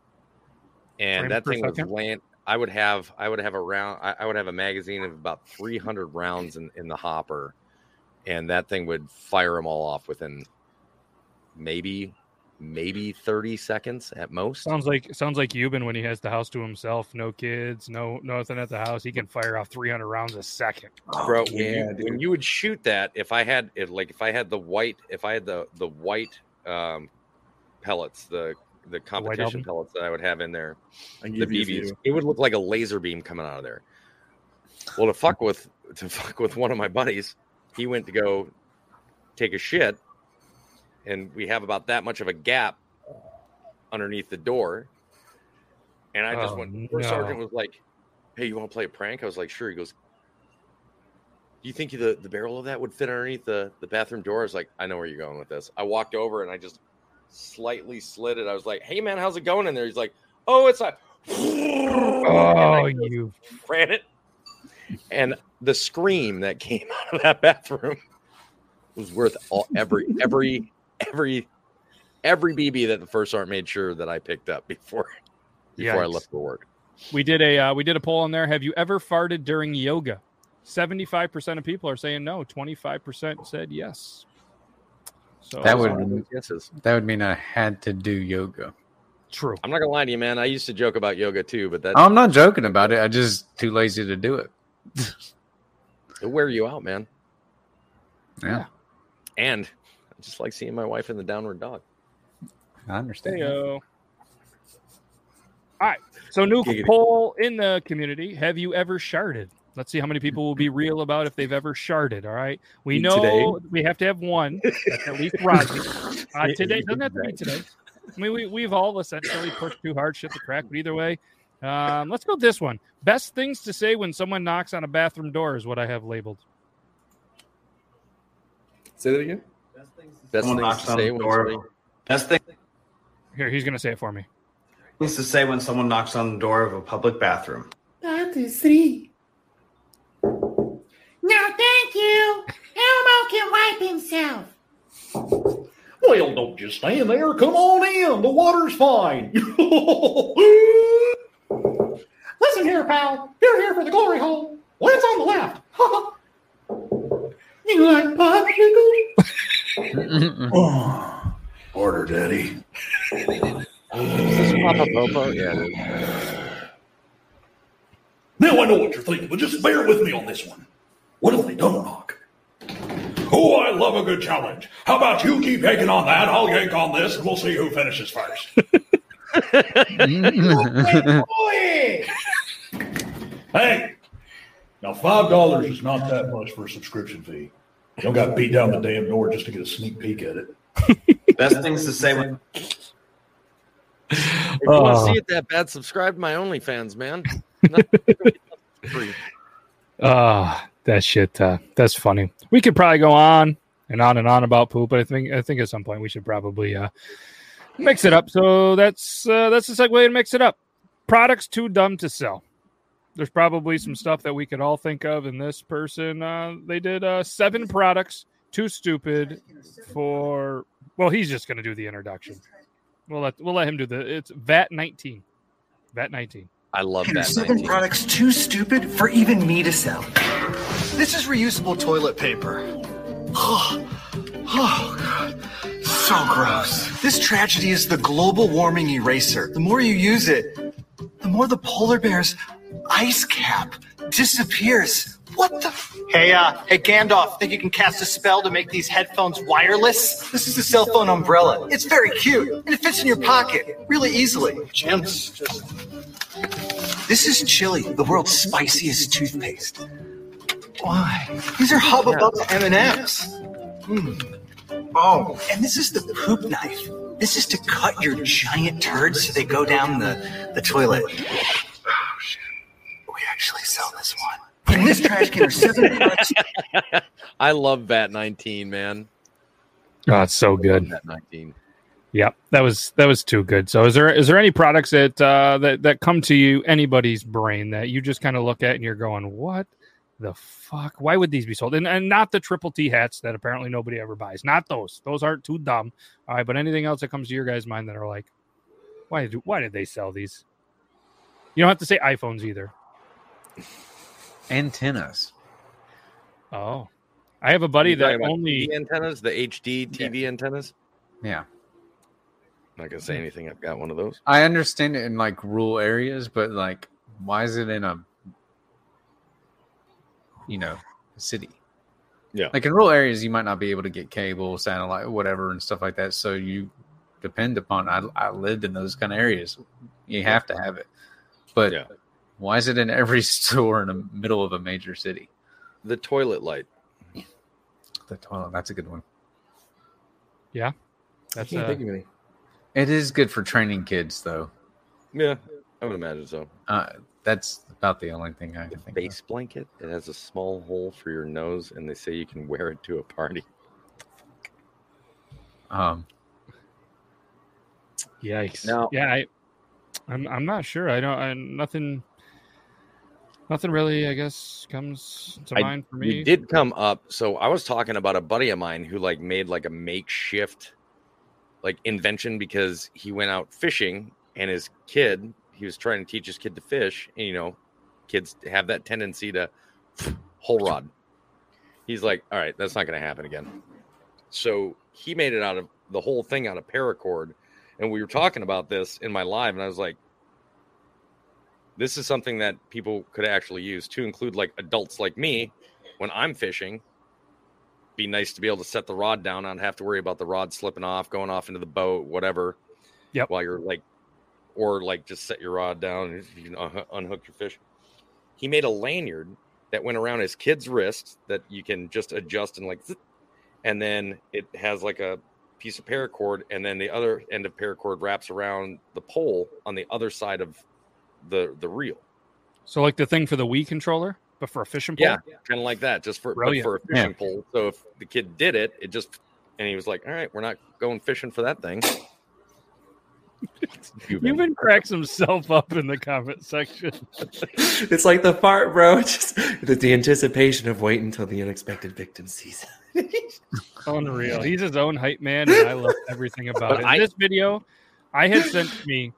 and that thing was laying. I would have I would have a round I, I would have a magazine of about 300 rounds in, in the hopper, and that thing would fire them all off within maybe maybe 30 seconds at most. Sounds like sounds like Yuban when he has the house to himself, no kids, no nothing at the house. He can fire off 300 rounds a second. bro when, yeah, you, when you would shoot that if i had if like if i had the white if i had the the white um pellets the the competition album? pellets that i would have in there the give you a bb's it would look like a laser beam coming out of there. Well to fuck with to <laughs> fuck with one of my buddies he went to go take a shit and we have about that much of a gap underneath the door. And i just Oh, went first sergeant was like hey you want to play a prank? I was like sure. He goes do you think the, the barrel of that would fit underneath the, the bathroom door? I was like, I know where you're going with this. I walked over and I just slightly slid it. I was like, hey man, how's it going in there? He's like, oh, it's like, Oh, you ran it. And the scream that came <laughs> out of that bathroom was worth all every every every every BB that the first art made sure that I picked up before before I left for work. We did a uh, we did a poll on there. Have you ever farted during yoga? Seventy five percent of people are saying no. Twenty five percent said yes. So That would Guesses. that would mean I had to do yoga. true. I'm not gonna lie to you, man. I used to joke about yoga too, but that I'm not joking about it. I just too lazy to do it. <laughs> it'll wear you out, man. Yeah, And I just like seeing my wife in the downward dog. I understand. Heyo. All right. So new Giggity. poll in the community. Have you ever sharded? Let's see how many people will be <laughs> real about if they've ever sharded. All right. We Me know we have to have one. That's at least <laughs> Rodney. Uh, today doesn't have to be today. I mean, we, we've all essentially pushed too hard, shit the crack, but either way. Um, let's go with this one. Best things to say when someone knocks on a bathroom door is what I have labeled. Say that again. Best things to, Someone things knocks to on say the when door. somebody- Best thing Here, he's going to say it for me. things to say when someone knocks on the door of a public bathroom. That is three. No, thank you. Elmo can wipe himself. Well, don't just stand there. Come on in. The water's fine. <laughs> Listen here, pal. You're here for the glory hole. What's on the left? <laughs> you like popsicles? <laughs> Order, Daddy. Is this Papa Popo? Yeah. It is. I know what you're thinking, but just bear with me on this one. What if they don't knock? Oh, I love a good challenge. How about you keep yanking on that? I'll yank on this, and we'll see who finishes first. <laughs> <laughs> hey, now five dollars is not that much for a subscription fee. You don't got to beat down the damn door just to get a sneak peek at it. <laughs> Best things to say when uh, If you want to see it that bad, subscribe to my OnlyFans, man. <laughs> Ah, that shit. Uh, that's funny. We could probably go on and on and on about poop, but I think I think at some point we should probably uh, mix it up. So that's uh, that's the segue to mix it up. Products too dumb to sell. There's probably some stuff that we could all think of, and this person uh, they did uh, seven products too stupid for. Well, he's just going to do the introduction. We'll let we'll let him do the. It's VAT nineteen. VAT nineteen. I love Here, that. seven 19. products too stupid for even me to sell. This is reusable toilet paper. <sighs> Oh, oh God. So gross. This tragedy is the global warming eraser. The more you use it, the more the polar bear's ice cap disappears. What the? Hey, uh, hey, Gandalf, think you can cast a spell to make these headphones wireless? This is a cell phone umbrella. It's very cute, and it fits in your pocket really easily. This is Chili, the world's spiciest toothpaste. Why? These are Hubba Bubba M&Ms. Mm. Oh, and this is the poop knife. This is to cut your giant turds so they go down the, the toilet. Oh, shit. We actually sell this one. In this trash can are seven <laughs> products. I love VAT 19, man. Oh, it's so good. VAT 19. Yep, that was that was too good. So, is there is there any products that uh, that that come to you anybody's brain that you just kind of look at and you're going, "What the fuck? Why would these be sold?" And and not the triple T hats that apparently nobody ever buys. Not those. Those aren't too dumb. All right, but anything else that comes to your guys' mind that are like, "Why did why did they sell these?" You don't have to say iPhones either. Antennas. Oh, I have a buddy that only TV antennas, the HD TV antennas. Yeah. I'm Not gonna say anything. I've got one of those. I understand it in like rural areas, but like, why is it in a, you know, city? Yeah. Like in rural areas, you might not be able to get cable, satellite, whatever, and stuff like that. So you depend upon. I, I lived in those kind of areas. You have to have it. But Yeah. Why is it in every <laughs> store in the middle of a major city? The toilet light. The toilet. That's a good one. yeah. I That's can't uh, of any. It is good for training kids, though. Yeah, I would imagine so. Uh, that's about the only thing I can think Base blanket. It has a small hole for your nose, and they say you can wear it to a party. Um, Yikes! Now- yeah, I, I'm I'm not sure. I don't. I, nothing. Nothing really, I guess, comes to I- mind for me. You did come up. So I was talking about a buddy of mine who like made like a makeshift like invention because he went out fishing and his kid, he was trying to teach his kid to fish, and you know, kids have that tendency to <sniffs> whole rod. He's like, all right, that's not going to happen again. So he made it out of the whole thing out of paracord, and we were talking about this in my live, and I was like, this is something that people could actually use to include like adults like me when I'm fishing. Be nice to be able to set the rod down, not have to worry about the rod slipping off, going off into the boat, whatever. Yep. While you're like, or like just set your rod down and you can unhook your fish. He made a lanyard that went around his kid's wrist that you can just adjust and like, and then it has like a piece of paracord, and then the other end of paracord wraps around the pole on the other side of the the reel. So, like the thing for the Wii controller, but for a fishing pole. Yeah, kind of like that, just for but for a fishing pole. So if the kid did it, it just and he was like, "All right, we're not going fishing for that thing." <laughs> You've been cracks himself up in the comment section. <laughs> It's like the fart, bro. <laughs> Just the, the anticipation of waiting until the unexpected victim sees. Unreal. He's his own hype man, and I love everything about But it. I- this video, I had sent to me,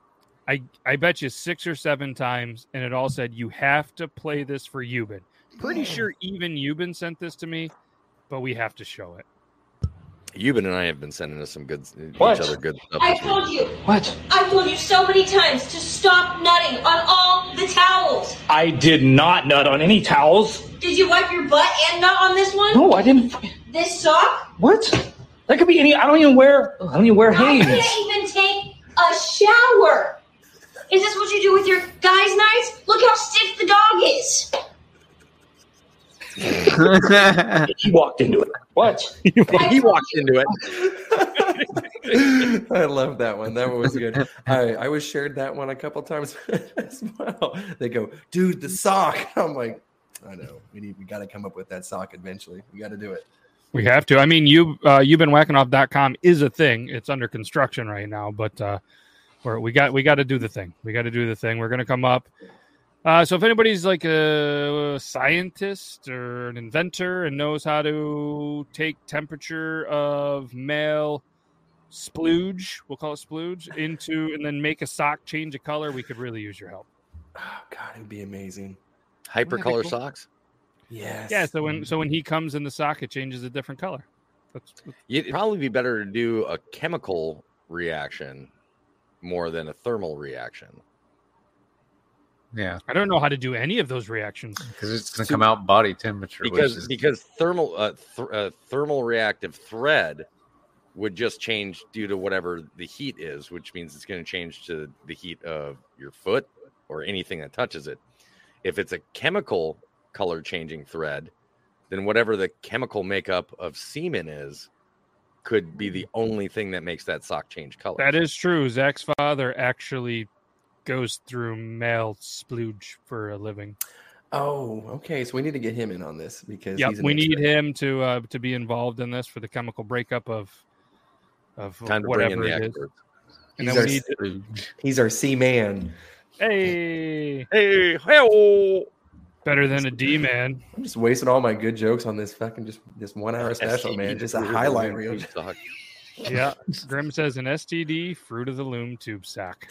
I I bet you six or seven times, and it all said you have to play this for Yuban. Pretty sure even Yuban sent this to me, but we have to show it. Yuban and I have been sending us some good What? each other good stuff. I this week. told you. What? I told you so many times to stop nutting on all the towels. I did not nut on any towels. Did you wipe your butt and nut on this one? No, I didn't. This sock? What? That could be any. I don't even wear. I don't even wear Hanes. I Hanes. can't even take a shower. Is this what you do with your guys' nights? Look how stiff the dog is. <laughs> he walked into it. What? <laughs> he walked into it. <laughs> I love that one. That one was good. I, I was shared that one a couple times as well. They go, dude, the sock. I'm like, I know. We need we gotta come up with that sock eventually. We gotta do it. We have to. I mean, you uh, you've been whacking off.com is a thing. It's under construction right now, but uh, we're, we got we got to do the thing. We got to do the thing. We're gonna come up. Uh, so if anybody's like a scientist or an inventor and knows how to take temperature of male splooge, we'll call it splooge, into and then make a sock change of color, we could really use your help. Oh God, it'd be amazing. Hypercolor cool. socks. Yes. Yeah. So when so when he comes in the sock, it changes a different color. That's, It'd probably be better to do a chemical reaction more than a thermal reaction. Yeah, I don't know how to do any of those reactions because it's going to come out body temperature. because is- because thermal uh, th- uh, thermal reactive thread would just change due to whatever the heat is, which means it's going to change to the heat of your foot or anything that touches it. If it's a chemical color changing thread, then whatever the chemical makeup of semen is could be the only thing that makes that sock change color. That is true. Zach's father actually goes through male splooge for a living. Oh, okay. So we need to get him in on this because Yep, he's an we need him to uh, to be involved in this for the chemical breakup of of Time to bring in whatever the it is. experts. And He's then our, we need he's our C man. hey hey hey better than a D man. I'm just wasting all my good jokes on this fucking just this one hour special, man. Just a highlight reel. <laughs> Yeah, Grim says an STD fruit of the loom tube sock.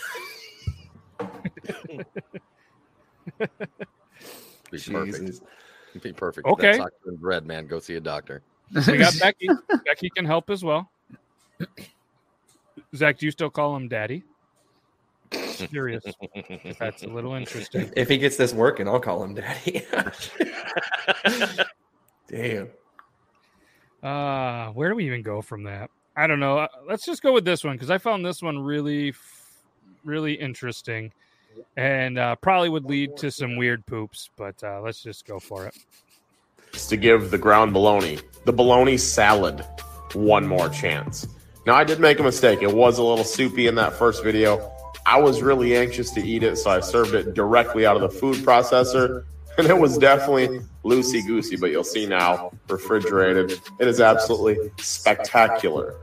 Be Jesus. <laughs> perfect. Be perfect. Okay. That sock red, man. Go see a doctor. We got <laughs> Becky. Becky can help as well. Zach, do you still call him daddy? Curious. if That's a little interesting. <laughs> If he gets this working, I'll call him daddy. <laughs> Damn. Uh, where do we even go from that? I don't know. Uh, Let's just go with this one because I found this one really, really interesting, and uh, probably would lead to some weird poops. But uh, let's just go for it. to give the ground bologna, the bologna salad, one more chance. Now, I did make a mistake. It was a little soupy in that first video. I was really anxious to eat it, so I served it directly out of the food processor. <laughs> And it was definitely loosey goosey, but you'll see now, refrigerated. It is absolutely spectacular.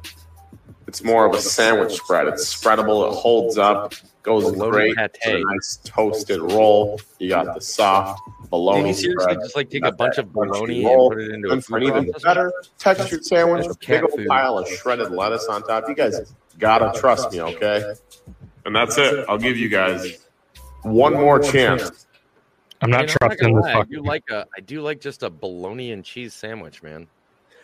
It's more of a sandwich spread. It's spreadable, it holds up, goes great. It's a nice toasted roll. You got the soft bologna Can you seriously spread. just like take a bunch of bologna roll. and put it into a And for an even better textured sandwich, big old food. pile of shredded lettuce on top. You guys gotta trust me, okay? And that's it. I'll give you guys one more chance. I'm not You know, trusting gonna this lie, I fucking. do like a I do like just a bologna and cheese sandwich, man.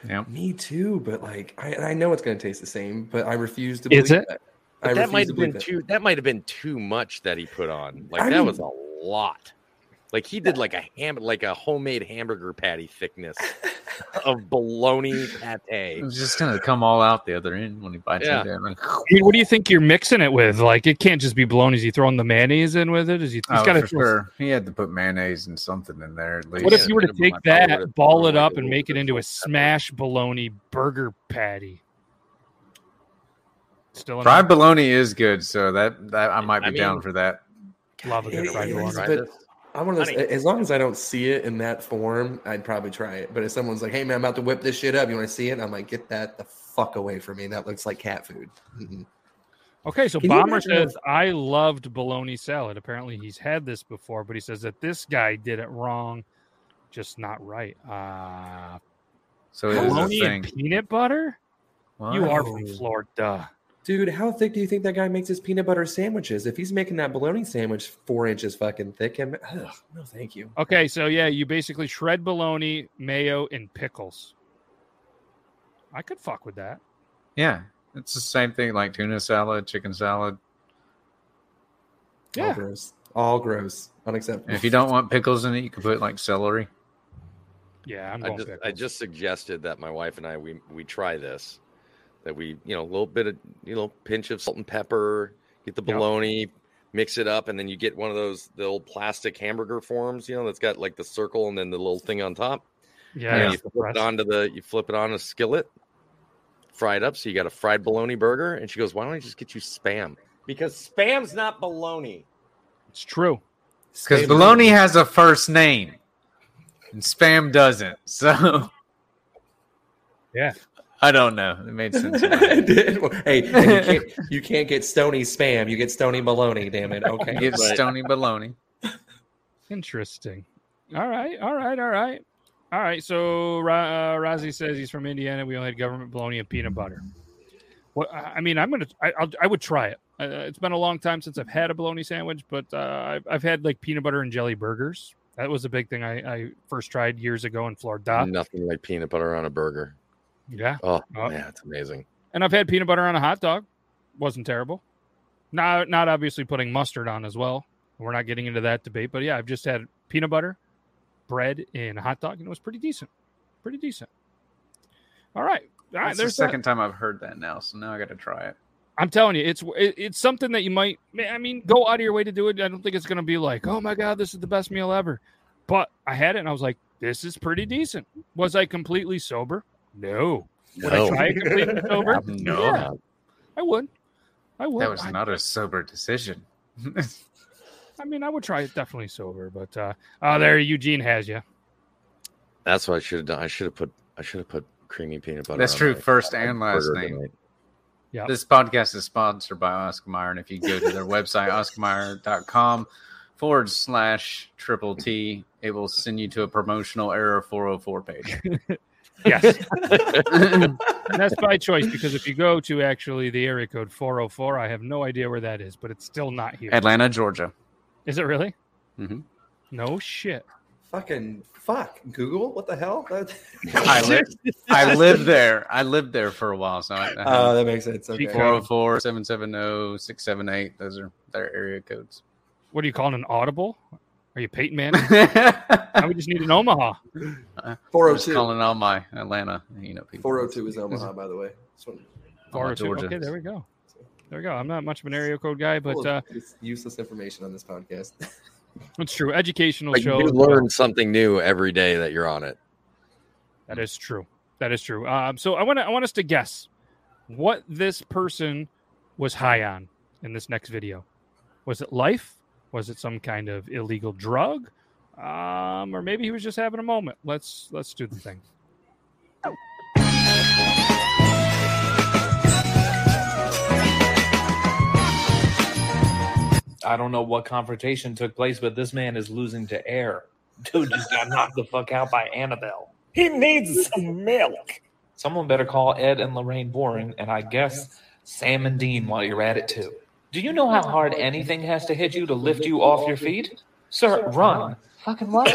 Yeah. Me too, but like I, I know it's going to taste the same, but I refuse to Is it? that. That might have been that. too that might have been too much that he put on. Like I that mean- was a lot. Like he did like a ham like a homemade hamburger patty thickness <laughs> of bologna pate. It's just going to come all out the other end when he bites Yeah. it down. <laughs> I mean, what do you think you're mixing it with? Like, it can't just be bologna. Is he throwing the mayonnaise in with it? Is he? He's Oh, got for to. sure. He had to put mayonnaise and something in there at least. What if you were to take I that, ball it up, and make it into a smash bologna burger patty? Still in fried bologna is good, so that, that I might be I down for that. Love a good fried is, bologna. But this. I'm one of those. Honey. As long as I don't see it in that form, I'd probably try it. But if someone's like, "Hey man, I'm about to whip this shit up. You want to see it?" I'm like, "Get that the fuck away from me. That looks like cat food." Mm-mm. Okay, so Can Bomber imagine says I loved bologna salad. Apparently, he's had this before, but he says that this guy did it wrong, just not right. Uh, So it is a bologna and peanut butter. You are from Florida. Dude, how thick do you think that guy makes his peanut butter sandwiches? If he's making that bologna sandwich four inches fucking thick, I'm, ugh, no, thank you. Okay, so yeah, you basically shred bologna, mayo, and pickles. I could fuck with that. Yeah, it's the same thing like tuna salad, chicken salad. All Yeah. gross. All gross, unacceptable. And if you don't want pickles in it, you can put like celery. Yeah, I'm I just. I just suggested that my wife and I we we try this. That we you know a little bit of you know pinch of salt and pepper, get the Yep. bologna, mix it up, and then you get one of those the old plastic hamburger forms, you know, that's got like the circle and then the little thing on top. Yeah, And yeah. you flip it onto the you flip it on a skillet, fry it up, so you got a fried bologna burger. And she goes, "Why don't I just get you spam? Because spam's not bologna." It's true. Because bologna has a first name, and spam doesn't. <laughs> So Yeah. I don't know. It made sense. <laughs> It did. hey, you <laughs> can't, you can't get stony spam. You get stony baloney. Damn it. Okay. You get stony bologna. Interesting. All right, all right, all right, all right. So Ra- uh, Rozzy says he's from Indiana. We only had government bologna and peanut butter. What I I mean, I'm gonna, I, I'll, I would try it. Uh, it's been a long time since I've had a bologna sandwich, but uh, I've, I've had like peanut butter and jelly burgers. That was a big thing I, I first tried years ago in Florida. Nothing like peanut butter on a burger. Yeah. Oh Uh, man, it's amazing. And I've had peanut butter on a hot dog. Wasn't terrible. Not not obviously putting mustard on as well. We're not getting into that debate, but yeah, I've just had peanut butter, bread, and a hot dog, and it was pretty decent. Pretty decent. All right. All right. That's the there's that. second time I've heard that now, so now I got to try it. I'm telling you, it's it, it's something that you might. I mean, go out of your way to do it. I don't think it's going to be like, oh my god, this is the best meal ever. But I had it and I was like, this is pretty decent. Was I completely sober? No. Would I No. try it completely <laughs> sober? No. Yeah, I would. I would. That was I- not a sober decision. <laughs> I mean, I would try it definitely sober, but uh, oh, there Eugene has you. That's what I should have done. I should have put I should have put creamy peanut butter. That's on true. my- First and last name. tonight. Yeah. This podcast is sponsored by Oscar Mayer, and if you go to their website, <laughs> oscarmayer.com forward slash triple T, it will send you to a promotional error 404 page. Yes. and <laughs> that's by choice because if you go to actually the area code 404, I have no idea where that is, but it's still not here. Atlanta, Georgia. Is it really? Mm-hmm. No shit. Fucking fuck. Google. What the hell? I <laughs> lived, I lived there. I lived there for a while, so I, Oh, that makes sense. Okay. 404 770 678. Those are their area codes. What are you calling an audible? Are you Peyton Manning? now we <laughs> just need an Omaha. I'm 402. calling all my Atlanta, you know, people. 402 is Omaha, by the way. This 402. Georgia. Okay, there we go. There we go. I'm not much of an area code guy, but Full uh, of this useless information on this podcast. <laughs> it's true. Educational But show. you as well. learn something new every day that you're on it. That is true. That is true. Um, so I want to I want us to guess what this person was high on in this next video. Was it life? Was it some kind of illegal drug? Um, or maybe he was just having a moment. Let's let's do the thing. I don't know what confrontation took place, but this man is losing to air. <laughs> Dude just got knocked the fuck out by Annabelle. He needs some milk. Someone better call Ed and Lorraine Warren, and I guess Sam and Dean while you're at it too. Do you know how hard anything has to hit you to lift you off your feet? Sir, run. Fucking what?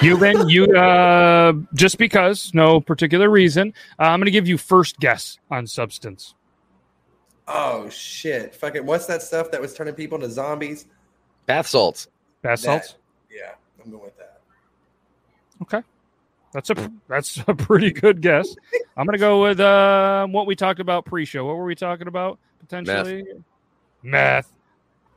Yuban, you uh, just because, no particular reason. Uh, I'm going to give you first guess on substance. oh shit! Fucking what's that stuff that was turning people into zombies? Bath salts. Bath That- salts. Yeah, I'm going with that. Okay. That's a that's a pretty good guess. I'm gonna go with uh, what we talked about pre-show. What were we talking about potentially? Meth.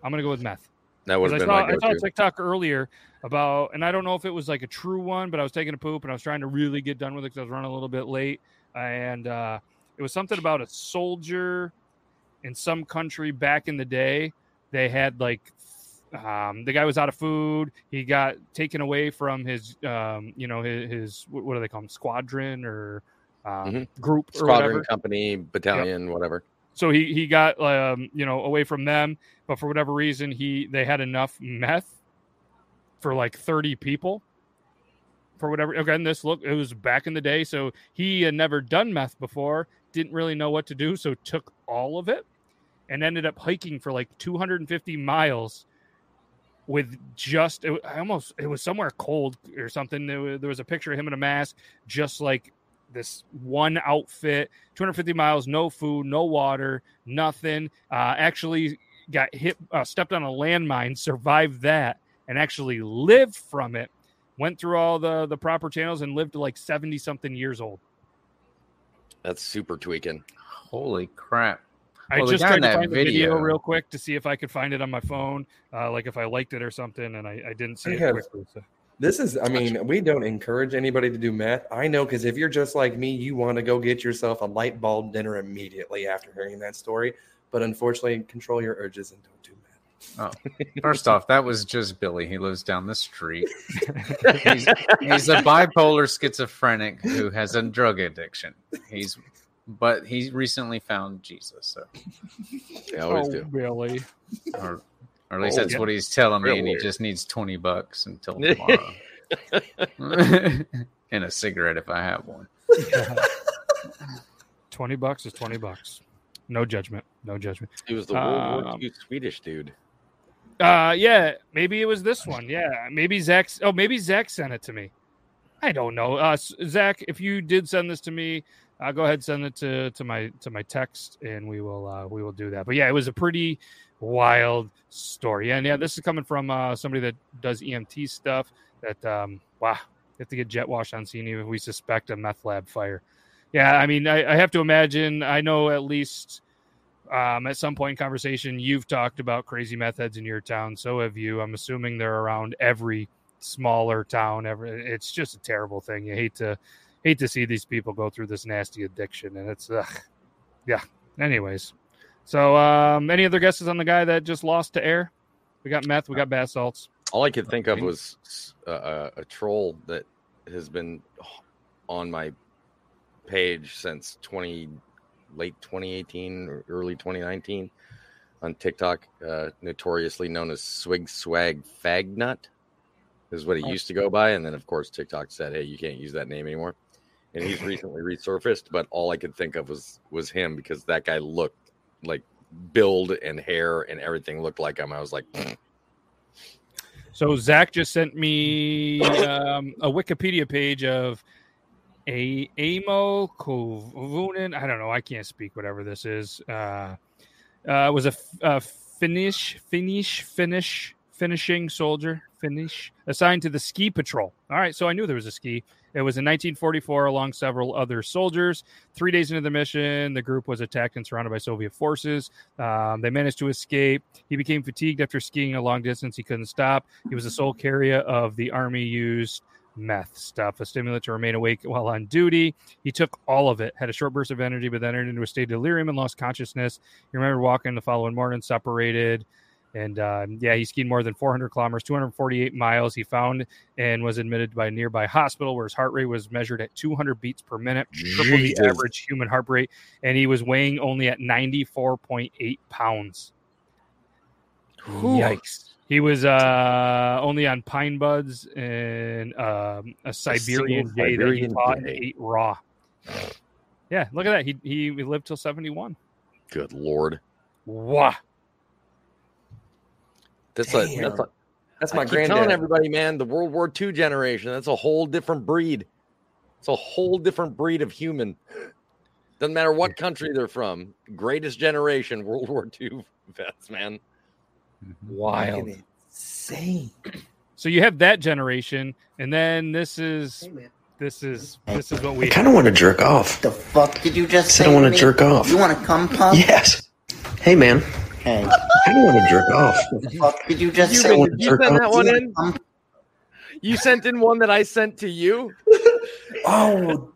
I'm gonna go with meth. That would have I saw, my I saw a. TikTok earlier about, and I don't know if it was like a true one, but I was taking a poop and I was trying to really get done with it because I was running a little bit late, and uh, it was something about a soldier in some country back in the day. They had like um, the guy was out of food. He got taken away from his, um, you know, his, his what do they call him, squadron or um, Mhm. group or Squadron, whatever. company, battalion, whatever. So he he got um, you know away from them, but for whatever reason he they had enough meth for like thirty people. For whatever again, this look it was back in the day, so he had never done meth before, didn't really know what to do, so took all of it, and ended up hiking for like two hundred and fifty miles with just it, I almost it was somewhere cold or something. There was, there was a picture of him in a mask, just like this one outfit, 250 miles, no food, no water, nothing. Uh, actually got hit, uh, stepped on a landmine, <laughs> survived that, and actually lived from it. Went through all the the proper channels and lived to like 70 something years old. That's super tweaking. Holy crap! I Well, just tried to that find the video video- real quick to see if I could find it on my phone, uh, like if I liked it or something, and I, I didn't see I it have- quickly. So. This is, I mean, we don't encourage anybody to do meth. I know because if you're just like me, you want to go get yourself a light bulb dinner immediately after hearing that story. But unfortunately, control your urges and don't do meth. Oh, <laughs> first off, that was just Billy. He lives down the street. <laughs> he's, he's a bipolar schizophrenic who has a drug addiction. He's, but he recently found Jesus. So, <laughs> They always oh, do. Billy. or, or at least Oh, that's yeah. what he's telling me, Real and he just needs twenty bucks until <laughs> tomorrow. <laughs> and a cigarette if I have one. 20 bucks is 20 bucks. No judgment. No judgment. He was the World War Um, II Swedish dude. Uh, yeah, maybe it was this one. Yeah, maybe Zach. Oh, maybe Zach sent it to me. I don't know. Uh, Zach, if you did send this to me, uh, go ahead and send it to to my to my text, and we will uh, we will do that. But yeah, it was a pretty wild story, and yeah, this is coming from uh, somebody that does EMT stuff. That um, wow, you have to get jet wash on scene even if we suspect a meth lab fire. Yeah, I mean, I, I have to imagine. I know at least um, at some point in conversation, you've talked about crazy meth heads in your town. So have you. I'm assuming they're around every smaller town. Every it's just a terrible thing. You hate to hate to see these people go through this nasty addiction, and it's ugh. yeah. Anyways, so um, any other guesses on the guy that just lost to air? We got meth. We got bath salts. All I could think of was uh, a, a troll that has been on my page since 20 late 2018 or early 2019 on TikTok, uh, notoriously known as Swig Swag Fag Nut, is what he Oh. used to go by. And then, of course, TikTok said, "Hey, you can't use that name anymore." And he's recently resurfaced, but all I could think of was was him because that guy looked like build and hair and everything looked like him. I was like, So Zach just sent me um, a Wikipedia page of a Aimo Koivunen. I don't know. I can't speak whatever this is. Uh, uh, was a Finnish, Finnish, Finnish, finishing soldier, Finnish, assigned to the ski patrol. All right, so I knew there was a ski. It was in 1944, along several other soldiers. Three days into the mission, the group was attacked and surrounded by Soviet forces. Um, they managed to escape. He became fatigued after skiing a long distance. He couldn't stop. He was the sole carrier of the army used meth stuff, a stimulant to remain awake while on duty. He took all of it, had a short burst of energy, but then entered into a state of delirium and lost consciousness. He remembered walking the following morning, separated. And um, yeah, he skied more than 400 kilometers, 248 miles. He found and was admitted by a nearby hospital where his heart rate was measured at 200 beats per minute, triple the average human heart rate. And he was weighing only at 94.8 pounds. Yikes. He was uh, only on pine buds and um, a Siberian jay that he fought and ate raw. Yeah, look at that. He, he lived till 71. "Good lord." Wow. That's a Damn. that's a That's I my keep telling everybody, man, the World War II generation, that's a whole different breed. It's a whole different breed of human. Doesn't matter what country they're from. Greatest generation, <laughs> World War II vets, man. Mm-hmm. Wild. Fucking Insane. So you have that generation, and then this is this is this is what we I kind of want to jerk off. The fuck did you just said say? I wanna to me? jerk off. You want to come pump? Yes. Hey, man. Hey. I don't want to jerk off. Fuck did you just You, say? wanna you jerk send off. that one in? You sent in one that I sent to you? <laughs> Oh,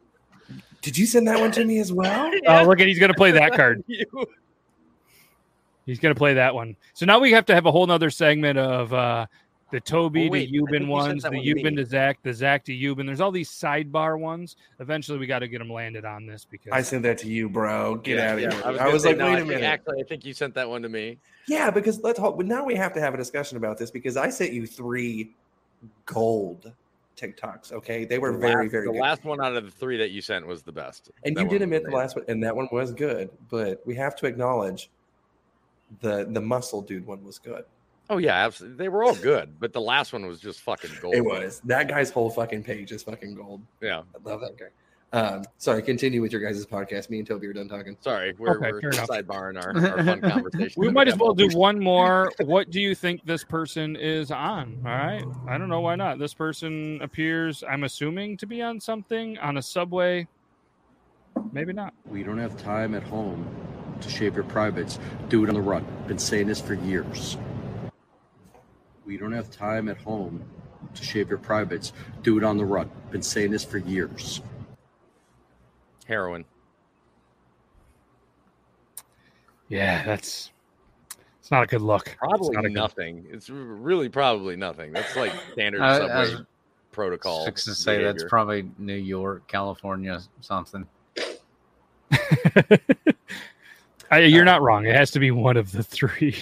did you send that one to me as well? <laughs> Oh, look at he's gonna play that card. <laughs> He's gonna play that one. So now we have to have a whole nother segment of uh the Toby Oh, wait, I to think Yuban ones, the one to Yuban to Zach, the Zach to Yuban. There's all these sidebar ones. Eventually, we got to get them landed on this because I sent that to you, bro. Get Yeah, out of yeah, here. I was, I was say, like, no, wait I a think- minute. Actually, I think you sent that one to me. Yeah, because let's hold, But now we have to have a discussion about this because I sent you three gold TikToks. Okay, they were The very, last- very The good. last one out of the three that you sent was the best. and That you did one admit the last one, and that one was good. But we have to acknowledge the the muscle dude one was good. Oh yeah, absolutely. They were all good, but the last one was just fucking gold. It was that guy's whole fucking page is fucking gold. Yeah. I love that guy. Um, sorry, continue with your guys' podcast. Me and Toby are done talking. Sorry, we're, Okay, we're fair enough. sidebarring our, our fun <laughs> conversation. We that might as well do one more. What do you think this person is on? All right. I don't know why not. This person appears, I'm assuming, to be on something on a subway. Maybe not. We don't have time at home to shave your privates. Do it on the run. Been saying this for years. We don't have time at home to shave your privates. Do it on the run. Been saying this for years. heroin. Yeah, that's it's not a good look. It's Probably not a good- nothing. It's really probably nothing. That's like <laughs> standard I- I subway was protocol. Fix to say that's probably New York, California, something. <laughs> <laughs> I, you're uh, not wrong. It has to be one of the three.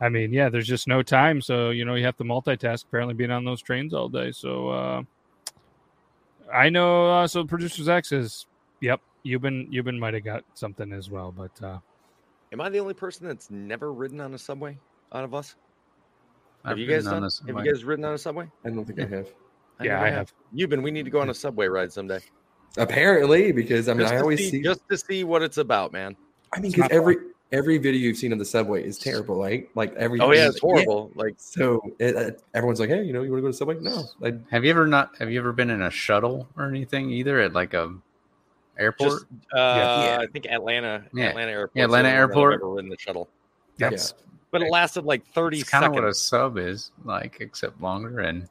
I mean, yeah, there's just no time, so you know you have to multitask. Apparently, being on those trains all day. So uh, I know. Uh, so producers X is, yep. you've been, you've been, might have got something as well, but uh, Am I the only person that's never ridden on a subway out of us? Have I've you guys done? a Have subway. you guys ridden on a subway? I don't think I have. Yeah, I have. You've been. We need to go on a subway ride someday. Apparently, because I mean, Just I to always see, see. just to see what it's about, man. I mean, because not every every video you've seen on the subway is terrible, right? Like every. Oh yeah, it's horrible. Like So it, uh, everyone's like, "Hey, you know, you want to go to subway?" No, I, Have you ever not? Have you ever been in a shuttle or anything either at like a airport? just uh, I think Atlanta, Yeah. Atlanta Airport. Yeah, Atlanta Airport. Ever ridden the shuttle, That's but it lasted like thirty it's kind of seconds. what a sub is like, except longer and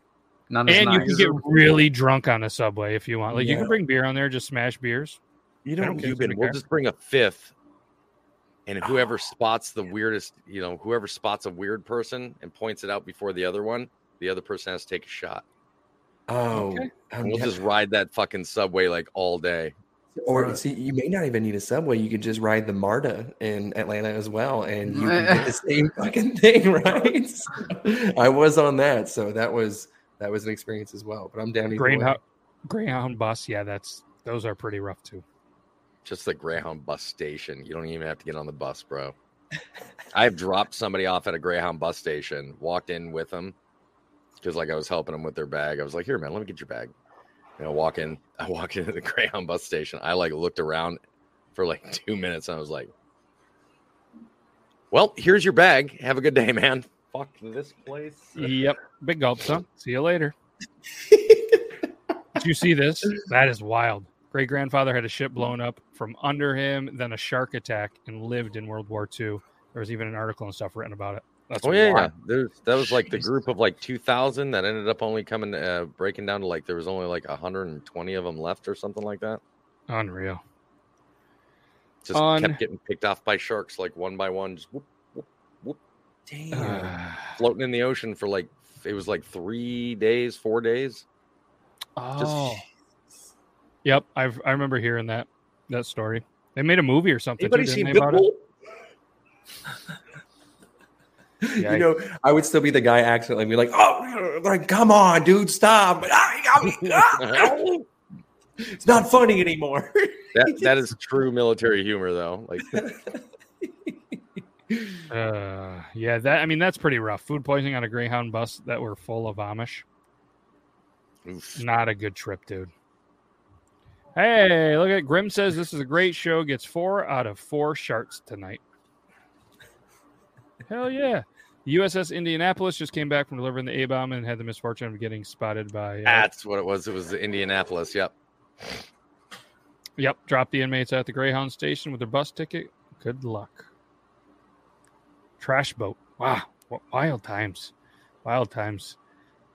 not as and you can get really drunk on a subway if you want. Like you can bring beer on there, just smash beers. You I know, don't care you've who's in been. We'll just bring a fifth, and whoever spots the weirdest, you know, whoever spots a weird person and points it out before the other one, the other person has to take a shot. oh, Okay. um, we'll just ride that fucking subway like all day. Or see, you may not even need a subway. You could just ride the MARTA in Atlanta as well, and you can get the <laughs> same fucking thing, <laughs> right? So, I was on that, so that was that was an experience as well. But I'm down. Greyhound, Greyhound bus. Yeah, that's those are pretty rough too. Just the Greyhound bus station. You don't even have to get on the bus, bro. I've dropped somebody off at a Greyhound bus station, walked in with them because like I was helping them with their bag. I was like, "Here, man, let me get your bag." You know, walk in. <laughs> I walk into the Greyhound bus station. I like looked around for like <laughs> two minutes. And I was like, "Well, here's your bag. Have a good day, man." Fuck this place. Yep, big gulp, son. See you later. <laughs> Did you see this? That is wild. Great grandfather had a ship blown up from under him, then a shark attack, and lived in World War II. There was even an article and stuff written about it. That's oh yeah, yeah. There's that was like the group of like 2,000 that ended up only coming uh, breaking down to like there was only like 120 of them left or something like that. Unreal. Just Un- kept getting picked off by sharks like one by one, just whoop, whoop, whoop, Damn. <sighs> floating in the ocean for like it was like three days, four days. Oh. Yep, I've I remember hearing that that story. They made a movie or something. Anybody too, seen didn't they, about it? Pitbull? you know, I would still be the guy accidentally be like, "Oh, like come on, dude, stop!" <laughs> Ah, <laughs> it's not funny anymore. <laughs> That that is true military humor though. Like Uh, yeah, that I mean that's pretty rough. Food poisoning on a Greyhound bus that were full of Amish. Not a good trip, dude. Hey, look at Grim says this is a great show. Gets four out of four sharks tonight. Hell yeah. USS Indianapolis just came back from delivering the A bomb and had the misfortune of getting spotted by. Uh, that's what it was. It was the Indianapolis. Yep. Yep, dropped the inmates at the Greyhound station with their bus ticket. Good luck. Trash boat. Wow, what wild times, wild times.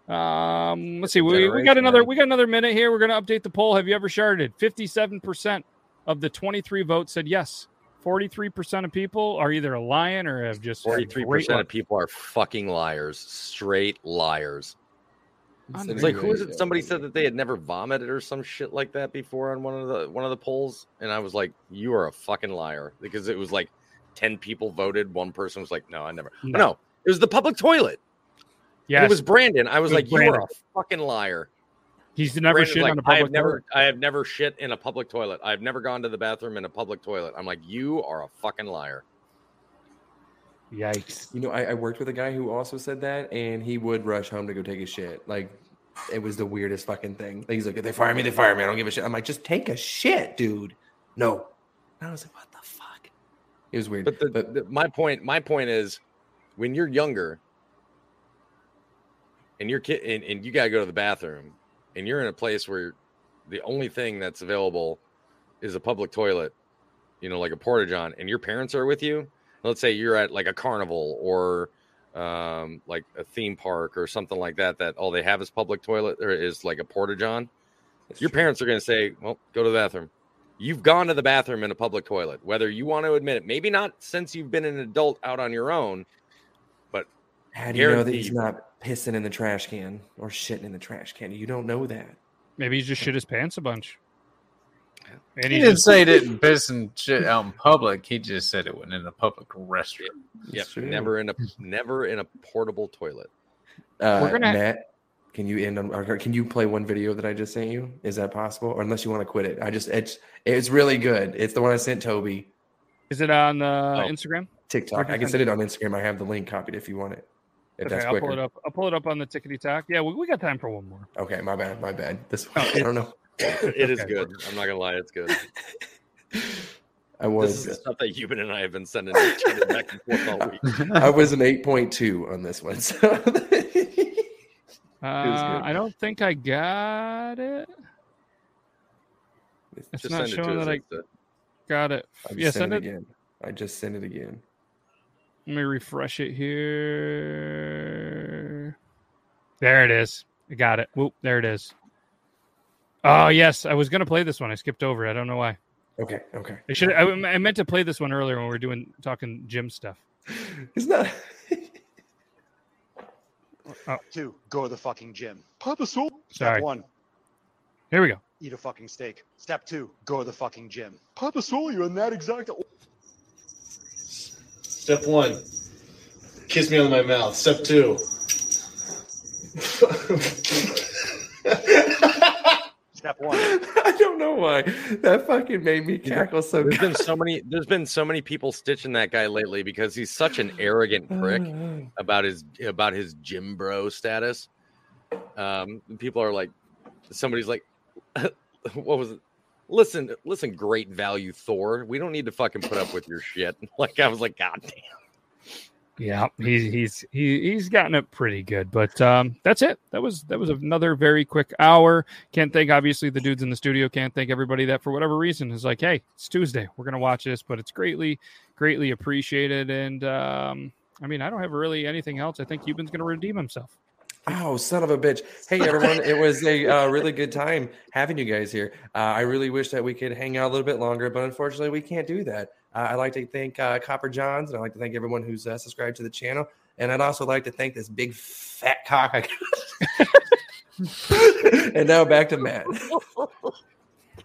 Um, let's see. We, we got another. We got another minute here. We're gonna update the poll. Have you ever sharded? Fifty-seven percent of the twenty-three votes said yes. Forty-three percent of people are either a lying or have just forty-three percent of people are fucking liars, straight liars. It's Unreal. like who is it? Somebody said that they had never vomited or some shit like that before on one of the one of the polls, and I was like, "You are a fucking liar," because it was like ten people voted. One person was like, "No, I never." No. No, it was the public toilet. And Yes. it was Brandon. I was was like, "You are a fucking liar." He's never Brandon's shit like, on a I have public never, toilet. I have never shit in a public toilet. I've never gone to the bathroom in a public toilet. I'm like, you are a fucking liar. Yikes! You know, I, I worked with a guy who also said that, and he would rush home to go take a shit. Like it was the weirdest fucking thing. Like, He's like, if they fire me, they fire me. I don't give a shit. I'm like, just take a shit, dude. No. And I was like, what the fuck? It was weird. But, the, the- my point, my point is, when you're younger, and your kid, and, and you gotta go to the bathroom, and you're in a place where the only thing that's available is a public toilet, you know, like a porta john, and your parents are with you. Let's say you're at like a carnival or um, like a theme park or something like that. That all they have is public toilet or is like a porta john. Your parents are going to say, "Well, go to the bathroom." You've gone to the bathroom in a public toilet, whether you want to admit it. Maybe not since you've been an adult out on your own, but How do you know that he's not pissing in the trash can or shitting in the trash can? You don't know that. Maybe he just shit his pants a bunch. And He didn't just- say he didn't piss and shit out in public. He just said it went in a public restroom. Yep, never in a never in a portable toilet. Uh, We're gonna- Matt, can you end on? Or can you play one video that I just sent you? Is that possible? Or unless you want to quit it, I just it's it's really good. It's the one I sent Toby. Is it on uh, Oh. Instagram? TikTok. Where'd I can send send it on Instagram. I have the link copied if you want it. If Okay, that's I'll quicker. pull it up. I'll pull it up on the tickety talk. Yeah, we, we got time for one more. Okay, my bad. My bad. This Oh, <laughs> I don't know. It is Okay. good. I'm not gonna lie, it's good. I This was is the stuff that Yuban and I have been sending back and forth all week. I was an eight point two on this one. So <laughs> Uh, I don't think I got it. It's Just not send it showing that I instead. got it. I just Yeah, sent send it it. again. I just sent it again. Let me refresh it here. There it is. I got it. Whoop, there it is. Oh yes, I was gonna play this one. I skipped over. I don't know why. Okay, okay. I should. I, I meant to play this one earlier when we were doing talking gym stuff. <laughs> It's not. <laughs> Oh. Two, go to the fucking gym. Papa Soul. Sorry. Step one, Here we go. eat a fucking steak. Step two, go to the fucking gym. Papa Soul, you're in that exact. Step one, kiss me on my mouth. Step two, Step one. <laughs> I don't know why that fucking made me cackle so There's good. been so many. There's been so many people stitching that guy lately because he's such an arrogant <sighs> prick about his about his gym bro status. Um, people are like, somebody's like, <laughs> what was it? Listen, listen, great value Thor. We don't need to fucking put up with your shit. <laughs> Like I was like, God damn. Yeah, he's he's he, he's gotten it pretty good, but um, that's it. That was that was another very quick hour. Can't thank obviously the dudes in the studio. Can't thank everybody that for whatever reason is like, hey, it's Tuesday, we're gonna watch this, but it's greatly greatly appreciated. And um, I mean, I don't have really anything else. I think Yuban's gonna redeem himself. Oh, son of a bitch. Hey, everyone. it was a uh, really good time having you guys here. Uh, I really wish that we could hang out a little bit longer, but unfortunately, we can't do that. Uh, I'd like to thank uh, Copper Johns, and I'd like to thank everyone who's uh, subscribed to the channel. And I'd also like to thank this big fat cock. <laughs> And now back to Matt.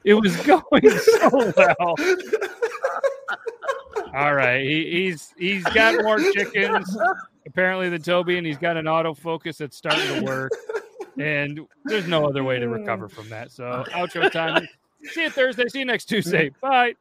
It was going so well. All right, he, he's he's got more chickens apparently than Toby, and he's got an autofocus that's starting to work. <laughs> And there's no other way to recover from that. So outro time. See you Thursday. See you next Tuesday. Bye.